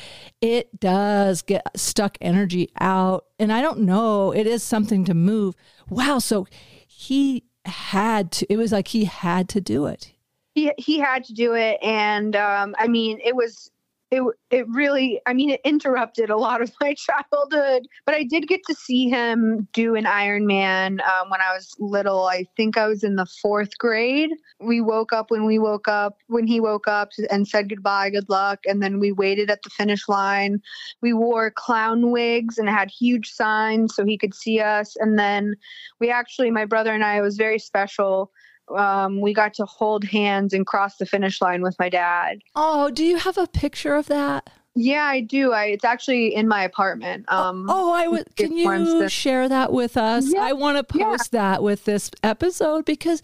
it does get stuck energy out. And I don't know, it is something to move. Wow. So he had to, it was like he had to do it. he he had to do it and um i mean it was it it really i mean it interrupted a lot of my childhood but i did get to see him do an ironman um, when i was little. I think i was in the fourth grade. We woke up when we woke up when he woke up and said goodbye good luck and then we waited at the finish line. We wore clown wigs and had huge signs so he could see us and then we actually my brother and i was very special um, we got to hold hands and cross the finish line with my dad. Oh, do you have a picture of that? Yeah, I do. I it's actually in my apartment. Um, Oh, I would. Can you share that with us? Yeah, I want to yeah. post that with this episode because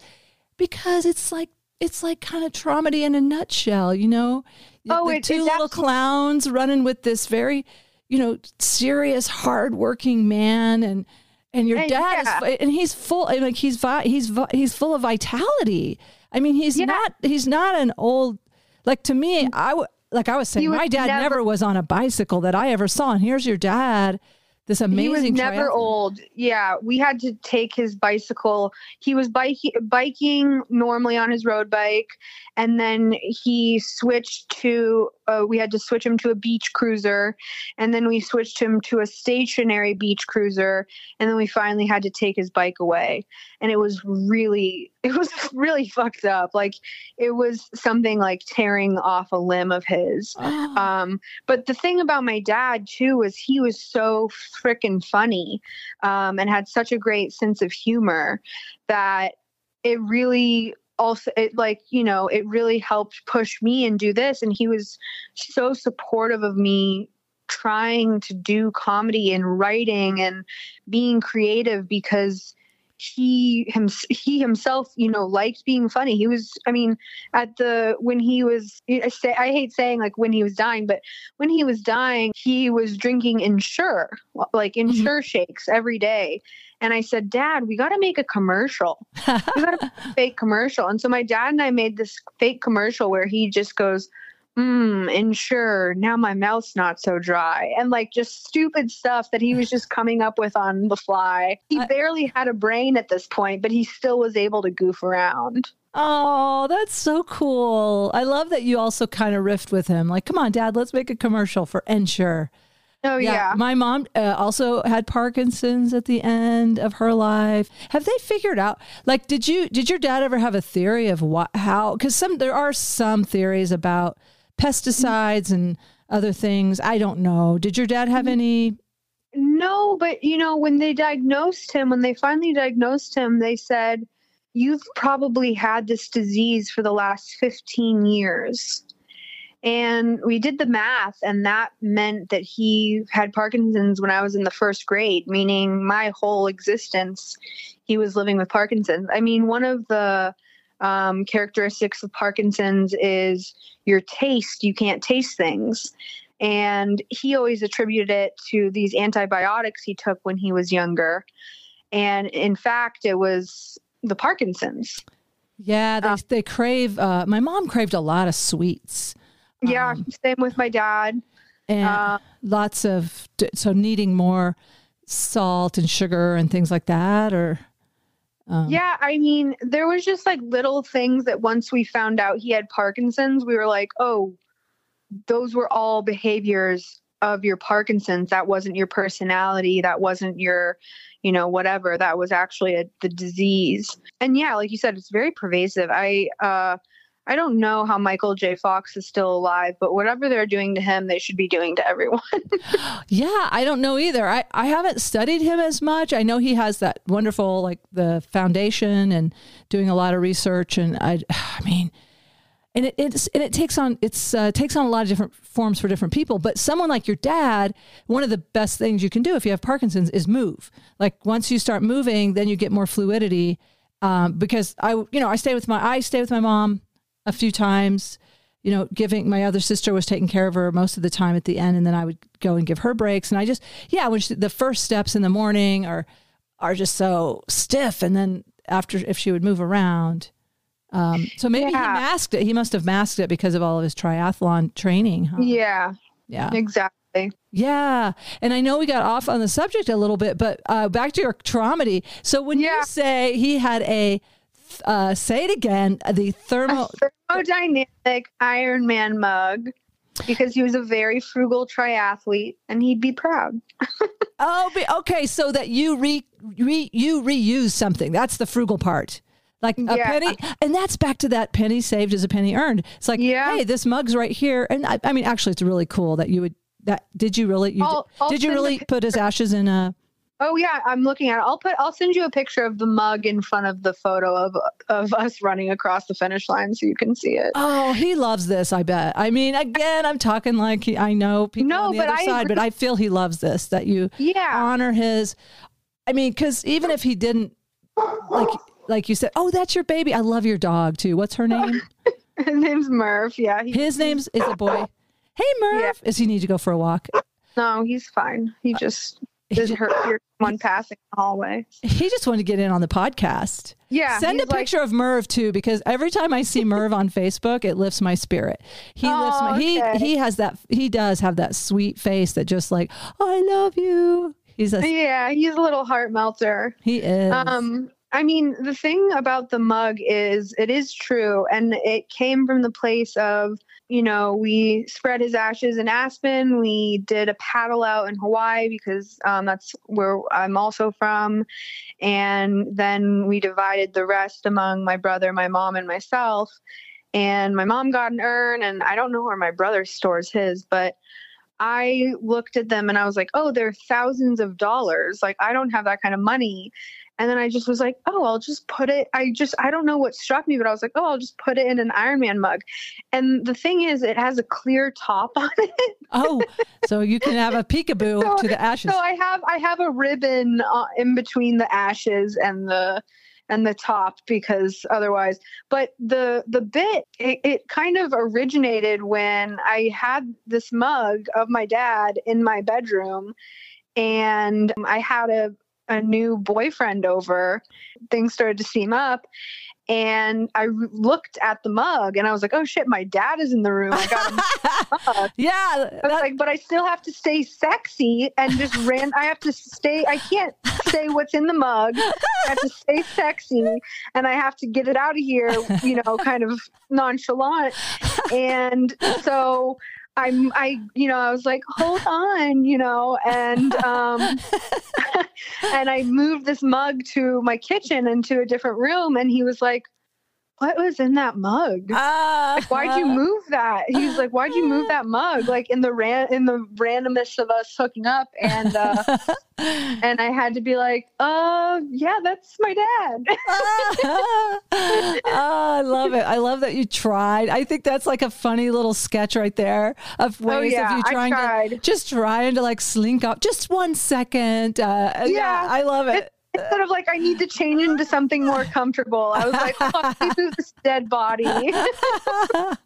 because it's like it's like kind of tromedy in a nutshell. You know, Oh, the it- two little clowns running with this very you know serious, hardworking man and. And your And dad yeah. is, and he's full, and like he's vi- he's vi- he's full of vitality. I mean, he's Yeah. not he's not an old like to me. I would like I was saying, my dad never, never- was on a bicycle that I ever saw, and here's your dad, this amazing. he was never triathlete. old. Yeah, we had to take his bicycle. He was biking biking normally on his road bike, and then he switched to uh, we had to switch him to a beach cruiser, and then we switched him to a stationary beach cruiser, and then we finally had to take his bike away, and it was really it was really fucked up. Like it was something like tearing off a limb of his. Oh. Um, but the thing about my dad too was he was so freaking funny um, and had such a great sense of humor that it really also it like you know it really helped push me and do this and he was so supportive of me trying to do comedy and writing and being creative because he him, he himself you know liked being funny. He was i mean at the when he was i say i hate saying like when he was dying but when he was dying he was drinking ensure like mm-hmm. ensure shakes every day. And i said dad we got to make a commercial. We got to fake commercial. And so my dad and i made this fake commercial where he just goes mm, ensure now my mouth's not so dry and like just stupid stuff that he was just coming up with on the fly he I- barely had a brain at this point but he still was able to goof around Oh, that's so cool. I love that you also kind of riffed with him. Like, come on, dad, let's make a commercial for Ensure. oh yeah, My mom uh, also had Parkinson's at the end of her life. Have they figured out like did you did your dad ever have a theory of what how cuz some there are some theories about pesticides and other things. I don't know. Did your dad have any No, but you know, when they diagnosed him, when they finally diagnosed him, they said, You've probably had this disease for the last 15 years. And we did the math, and that meant that he had Parkinson's when I was in the first grade, meaning my whole existence, he was living with Parkinson's. I mean, one of the um, characteristics of Parkinson's is your taste. You can't taste things. And he always attributed it to these antibiotics he took when he was younger. And in fact, it was the Parkinson's. Yeah, they Uh, they crave uh my mom craved a lot of sweets. Yeah, Um, same with my dad. and Uh, lots of so needing more salt and sugar and things like that or um, Yeah, I mean, there was just like little things that once we found out he had Parkinson's, we were like, oh, those were all behaviors of your Parkinson's. That wasn't your personality. That wasn't your, you know, whatever. That was actually a, the disease. And yeah, like you said, it's very pervasive. I, uh, I don't know how Michael J. Fox is still alive, but whatever they're doing to him, they should be doing to everyone. Yeah, I don't know either. I, I haven't studied him as much. I know he has that wonderful like the foundation and doing a lot of research and I I mean and it it's and it takes on it's uh, takes on a lot of different forms for different people. But someone like your dad, one of the best things you can do if you have Parkinson's is move. Like once you start moving, then you get more fluidity. Um, because I you know I stay with my I stay with my mom a few times you know, giving my other sister was taking care of her most of the time at the end, and then I would go and give her breaks. And I just, yeah, when she, the first steps in the morning are are just so stiff, and then after if she would move around, um, so maybe Yeah. he masked it. He must have masked it because of all of his triathlon training. Huh? yeah, Yeah, exactly. yeah. And I know we got off on the subject a little bit, but uh, back to your tromedy. So when Yeah. you say he had a, uh, say it again, the thermal. a thermodynamic Ironman mug because he was a very frugal triathlete and he'd be proud. Oh, be, okay. So that you re, re you reuse something. That's the frugal part. Like a Yeah. penny, and that's back to that penny saved is a penny earned. It's like, Yeah. hey, this mug's right here, and I, I mean, actually, it's really cool that you would. That did you really? You I'll- did, I'll did you really put his ashes in a? Oh yeah, I'm looking at it. I'll put I'll send you a picture of the mug in front of the photo of of us running across the finish line so you can see it. Oh, he loves this. I bet. I mean, again, I'm talking like he, I know people No, on the but other I side, but I feel he loves this. That you Yeah. honor his. I mean, because even if he didn't, like, like you said, oh, that's your baby. I love your dog too. What's her name? His name's Murph. Yeah. He, His name's is a boy. Hey, Murph. Does he need to go for a walk? no, he's fine. He just did hurt hear one passing the hallway. he just wanted to get in on the podcast. Yeah. Send a like- picture of Merv too, because every time I see Merv on Facebook, it lifts my spirit. He lifts my Oh, he he has that he does have that sweet face that just like I love you. He's a yeah, he's a little heart melter. he is. Um, I mean, the thing about the mug is it is true. And it came from the place of, you know, we spread his ashes in Aspen. We did a paddle out in Hawaii because um, that's where I'm also from. And then we divided the rest among my brother, my mom, and myself. And my mom got an urn, and I don't know where my brother stores his, but I looked at them and I was like, oh, they're thousands of dollars. Like, I don't have that kind of money. And then I just was like, oh, I'll just put it. I just, I don't know what struck me, but I was like, oh, I'll just put it in an Iron Man mug. And the thing is, it has a clear top on it. oh, so you can have a peekaboo so, to the ashes. So I have, I have a ribbon uh, in between the ashes and the, and the top because otherwise but the the bit it, it, kind of originated when i had this mug of my dad in my bedroom and i had a a new boyfriend over, things started to steam up. And I looked at the mug and I was like, oh shit, my dad is in the room. I got a yeah. I was like, but I still have to stay sexy and just ran. I have to stay, I can't say what's in the mug. I have to stay sexy and I have to get it out of here, you know, kind of nonchalant. And so I'm I you know I was like hold on you know and um and I moved this mug to my kitchen into a different room and he was like what was in that mug? Uh, like, why'd you move that? He's like, why'd you move that mug? Like in the ran in the randomness of us hooking up, and uh, and I had to be like, uh, yeah, that's my dad. oh, I love it. I love that you tried. I think that's like a funny little sketch right there of oh, ways oh, yeah, of you trying to just trying to like slink up just one second. Uh, yeah, yeah, I love it instead of like I need to change into something more comfortable, I was like, fuck this dead body.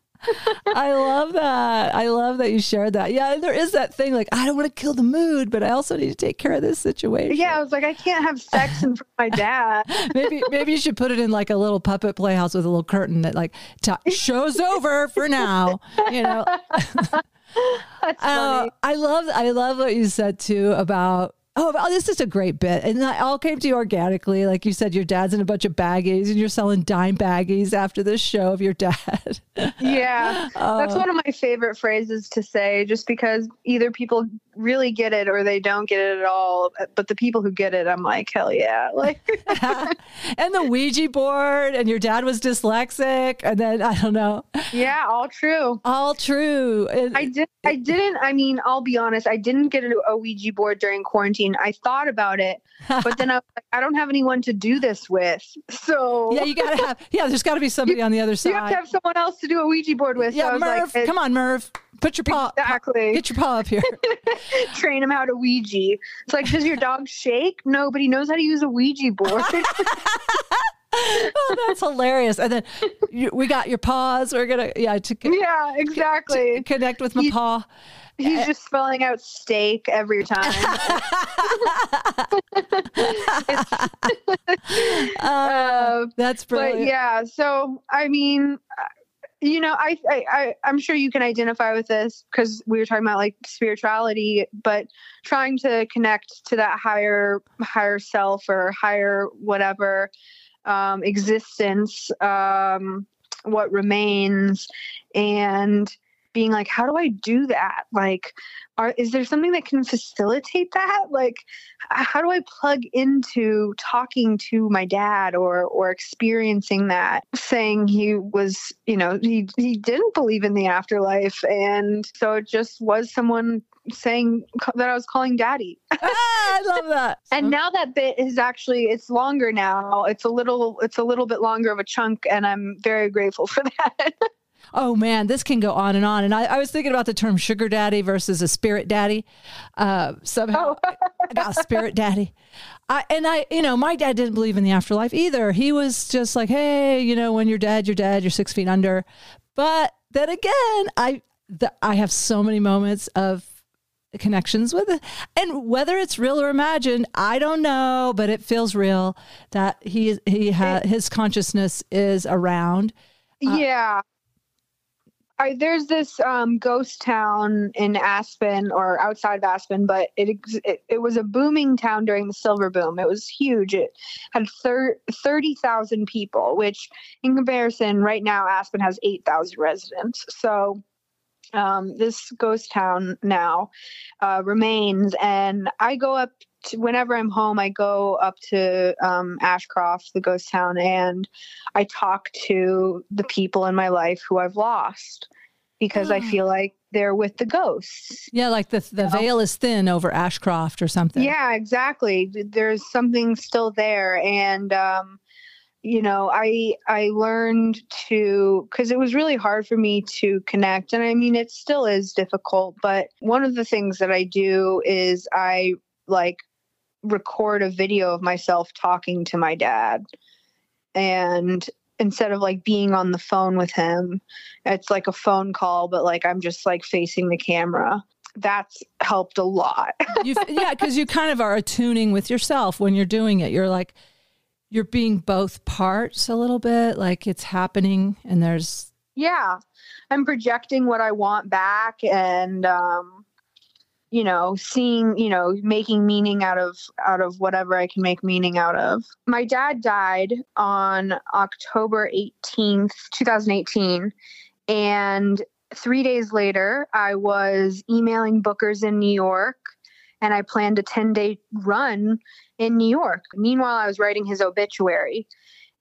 I love that. I love that you shared that. Yeah, there is that thing like I don't want to kill the mood, but I also need to take care of this situation. Yeah, I was like, I can't have sex in front of my dad. maybe maybe you should put it in like a little puppet playhouse with a little curtain that like t- show's over for now. You know. That's funny. Uh, I love I love what you said too about Oh, this is a great bit. And that all came to you organically. Like you said, your dad's in a bunch of baggies and you're selling dime baggies after this show of your dad. yeah. Uh, that's one of my favorite phrases to say, just because either people really get it or they don't get it at all. But the people who get it, I'm like, hell yeah. Like, and the Ouija board, and your dad was dyslexic. And then I don't know. Yeah, all true. All true. I did. I didn't. I mean, I'll be honest. I didn't get a Ouija board during quarantine I thought about it, but then I was like, I don't have anyone to do this with. So yeah, you gotta have yeah. There's got to be somebody you, on the other side. You have to have someone else to do a Ouija board with. Yeah, so Merv, like, come on, Merv. Put your paw exactly. Get your paw up here. Train him how to Ouija. It's like, does your dog shake? No, but he knows how to use a Ouija board. oh, that's hilarious! And then you, we got your paws. We're gonna yeah to yeah exactly to connect with my paw. He's eh. just spelling out steak every time. uh, uh, that's brilliant. But yeah, so I mean, you know, I, I, I I'm sure you can identify with this because we were talking about like spirituality, but trying to connect to that higher higher self or higher whatever um, existence, um, what remains, and being like how do i do that like are is there something that can facilitate that like how do i plug into talking to my dad or or experiencing that saying he was you know he he didn't believe in the afterlife and so it just was someone saying that I was calling daddy. ah, I love that. and now that bit is actually it's longer now. It's a little it's a little bit longer of a chunk and I'm very grateful for that oh man, this can go on and on. And I, I was thinking about the term sugar daddy versus a spirit daddy. Uh, somehow, oh. spirit daddy. I, and I, you know, my dad didn't believe in the afterlife either. He was just like, hey, you know, when you're dead, you're dead. You're six feet under. But then again, I, the, I have so many moments of connections with it. And whether it's real or imagined, I don't know, but it feels real that he he ha- his consciousness is around. Uh, yeah. I, there's this um, ghost town in Aspen or outside of Aspen, but it, it, it was a booming town during the silver boom. It was huge. It had thir- thirty thousand people, which in comparison, right now Aspen has eight thousand residents. So um, this ghost town now uh, remains, and I go up to, whenever I'm home. I go up to um, Ashcroft, the ghost town, and I talk to the people in my life who I've lost because I Ah. feel like they're with the ghosts. Yeah, like the the veil is thin over Ashcroft or something. Yeah, exactly. There's something still there, and um, you know, I I learned to because it was really hard for me to connect, and I mean, it still is difficult. But one of the things that I do is I like record a video of myself talking to my dad, and instead of like being on the phone with him, it's like a phone call, but like I'm just like facing the camera. That's helped a lot. yeah, because you kind of are attuning with yourself when you're doing it. You're like you're being both parts a little bit, like it's happening, and there's yeah i'm projecting what i want back and um you know seeing you know making meaning out of out of whatever i can make meaning out of my dad died on october 18th 2018 and three days later i was emailing bookers in new york and i planned a 10 day run in new york meanwhile i was writing his obituary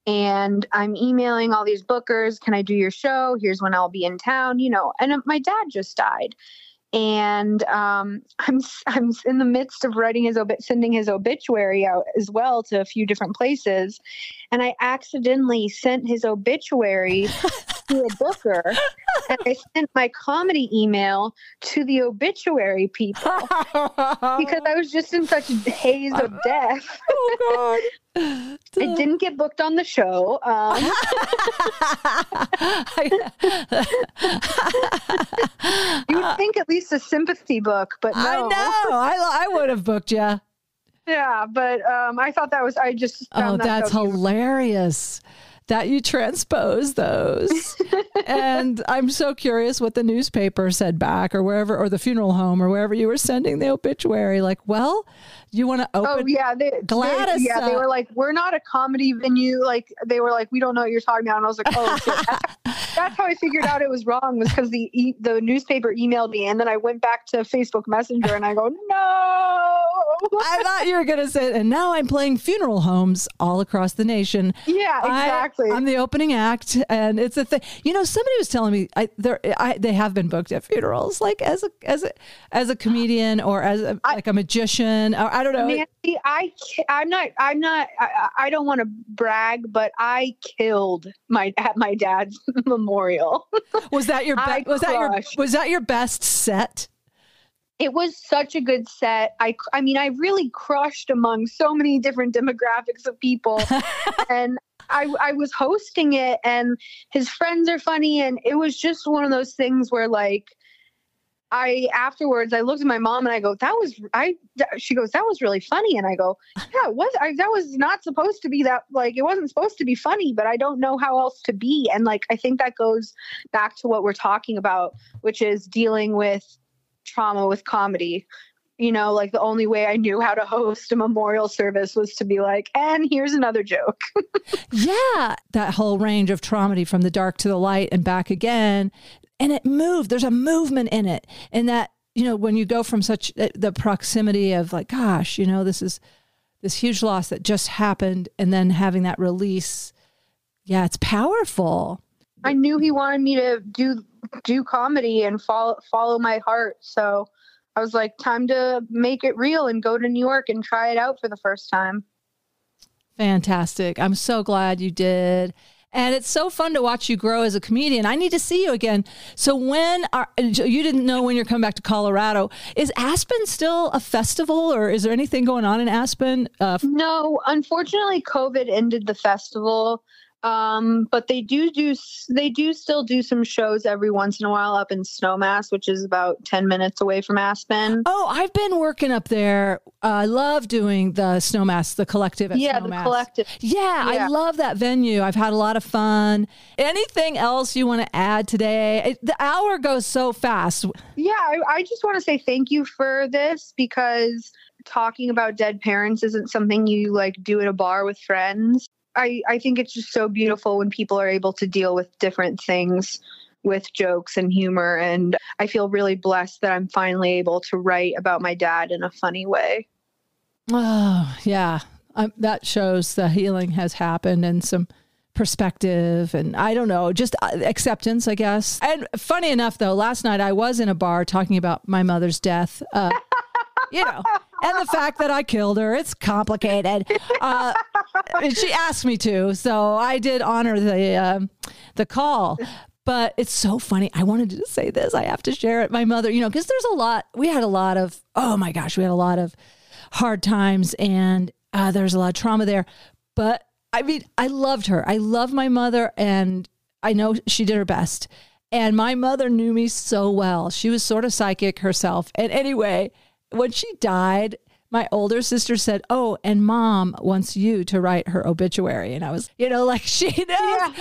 and I'm emailing all these bookers. Can I do your show? Here's when I'll be in town. You know, and uh, my dad just died, and um, I'm I'm in the midst of writing his obi- sending his obituary out as well to a few different places, and I accidentally sent his obituary to a booker, and I sent my comedy email to the obituary people because I was just in such a haze of death. oh god. I didn't get booked on the show. Um, you would think at least a sympathy book, but no. I know. I, I would have booked you. Yeah, but um, I thought that was. I just. Oh, that that's so cute. That you transpose those. and I'm so curious what the newspaper said back or wherever, or the funeral home or wherever you were sending the obituary. Like, well, you want to oh, open. Oh yeah, they, Gladys, They, yeah, they were like, "We're not a comedy venue." Like they were like, "We don't know what you're talking about." And I was like, "Oh shit." That's, how I figured out it was wrong was because the e- the newspaper emailed me, and then I went back to Facebook Messenger and I go, "No." I thought you were going to say, and now I'm playing funeral homes all across the nation. yeah, exactly. I, am the opening act, and it's a thing. You know, somebody was telling me I, I, they have been booked at funerals, like as a as a as a comedian or as a, I- like a magician. Or, I don't know. Nancy, I I'm not I'm not I, I don't want to brag, but I killed my at my dad's memorial. Was that your be- was that your was that your best set? it was such a good set. I I mean I really crushed among so many different demographics of people, and I I was hosting it, and his friends are funny, and it was just one of those things where like. I afterwards I looked at my mom and I go that was I she goes that was really funny. And I go yeah it was I, that was not supposed to be that like it wasn't supposed to be funny but I don't know how else to be. And like I think that goes back to what we're talking about which is dealing with trauma with comedy. You know like the only way I knew how to host a memorial service was to be like and here's another joke. Yeah, that whole range of tromedy from the dark to the light and back again, and it moved. There's a movement in it, and that you know when you go from such uh, the proximity of like, gosh, you know, this is this huge loss that just happened, and then having that release. Yeah, it's powerful. I knew he wanted me to do do comedy and follow follow my heart. So I was like, time to make it real and go to New York and try it out for the first time. Fantastic. I'm so glad you did. And it's so fun to watch you grow as a comedian. I need to see you again. So when are, you didn't know when you're coming back to Colorado, is Aspen still a festival or is there anything going on in Aspen? Uh, No, unfortunately, COVID ended the festival. Um, but they do do they do still do some shows every once in a while up in Snowmass, which is about ten minutes away from Aspen. Oh, I've been working up there. Uh, I love doing the Snowmass, the collective. At yeah, Snowmass. the collective. Yeah, I love that venue. I've had a lot of fun. Anything else you want to add today? It- the hour goes so fast. Yeah, I, I just want to say thank you for this because talking about dead parents isn't something you like do at a bar with friends. I, I think it's just so beautiful when people are able to deal with different things with jokes and humor. And I feel really blessed that I'm finally able to write about my dad in a funny way. Oh, yeah. Um, that shows the healing has happened and some perspective and I don't know, just uh, acceptance, I guess. And funny enough, though, last night I was in a bar talking about my mother's death. Uh, you know, and the fact that I killed her, it's complicated. Uh, she asked me to, so I did honor the um, the call. But it's so funny. I wanted to say this. I have to share it. My mother, you know, because there's a lot. We had a lot of. Oh my gosh, we had a lot of hard times, and uh, there's a lot of trauma there. But I mean, I loved her. I love my mother, and I know she did her best. And my mother knew me so well. She was sort of psychic herself. And anyway, when she died, my older sister said, "Oh, and mom wants you to write her obituary." And I was, you know, like she knows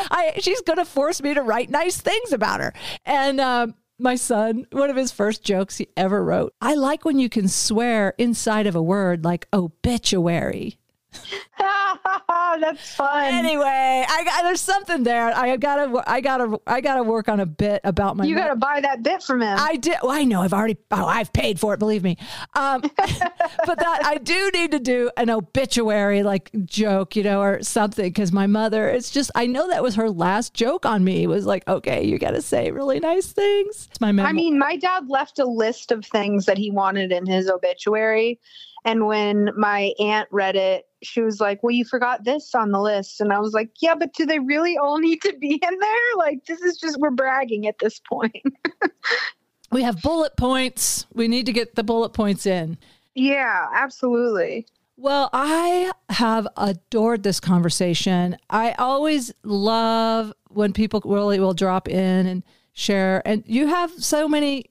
I she's going to force me to write nice things about her. And um my son, one of his first jokes he ever wrote, I like when you can swear inside of a word like obituary. That's fun. Anyway, I got there's something there. I gotta I gotta I gotta work on a bit about my you got to buy that bit from him. I did. Well, I know. I've already. Oh, I've paid for it. Believe me. Um, but that I do need to do an obituary like joke, you know, or something because my mother. It's just I know that was her last joke on me. Was like, okay, you got to say really nice things. It's my memoir. I mean, my dad left a list of things that he wanted in his obituary. And when my aunt read it, she was like, Well, you forgot this on the list. And I was like, Yeah, but do they really all need to be in there? Like, this is just, we're bragging at this point. we have bullet points. We need to get the bullet points in. yeah, absolutely. Well, I have adored this conversation. I always love when people really will drop in and share. And you have so many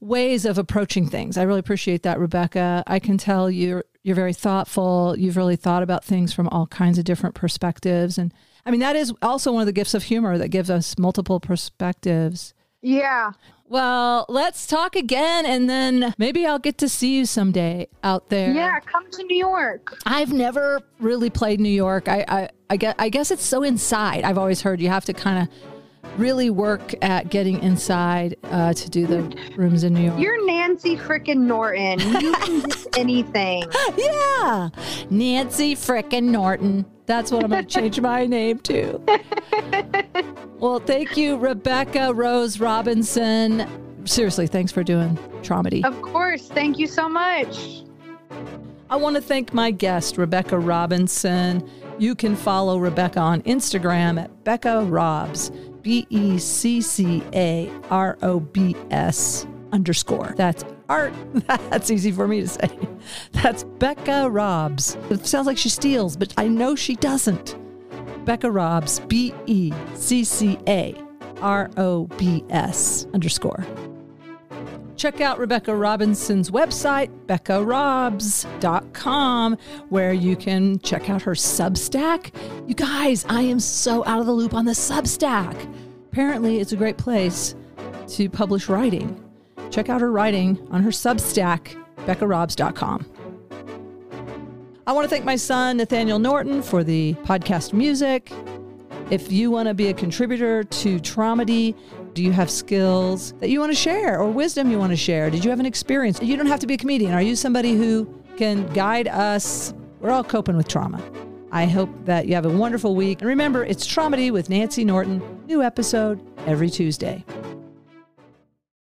ways of approaching things. I really appreciate that, Rebecca. I can tell you're you're very thoughtful. You've really thought about things from all kinds of different perspectives. And I mean, that is also one of the gifts of humor that gives us multiple perspectives. Yeah. Well, let's talk again and then maybe I'll get to see you someday out there. Yeah. Come to New York. I've never really played New York. I, I, I guess, I guess it's so inside. I've always heard you have to kind of really work at getting inside uh, to do the rooms in New York. You're Nancy frickin' Norton. You can do anything. yeah, Nancy frickin' Norton. That's what I'm going to change my name to. well, thank you, Rebecca Rose Robinson. Seriously, thanks for doing Tromedy. Of course. Thank you so much. I want to thank my guest, Rebecca Robinson. You can follow Rebecca on Instagram at Becca Robs, B E C C A R O B S underscore. That's art. That's easy for me to say. That's Becca Robs. It sounds like she steals, but I know she doesn't. Becca Robs, B E C C A R O B S underscore. Check out Rebecca Robinson's website, beccarobs.com, where you can check out her Substack. You guys, I am so out of the loop on the Substack. Apparently, it's a great place to publish writing. Check out her writing on her Substack, beccarobs.com. I want to thank my son, Nathaniel Norton, for the podcast music. If you want to be a contributor to Tromedy, do you have skills that you want to share or wisdom you want to share? Did you have an experience? You don't have to be a comedian. Are you somebody who can guide us? We're all coping with trauma. I hope that you have a wonderful week. And remember, it's Tromedy with Nancy Norton. New episode every Tuesday.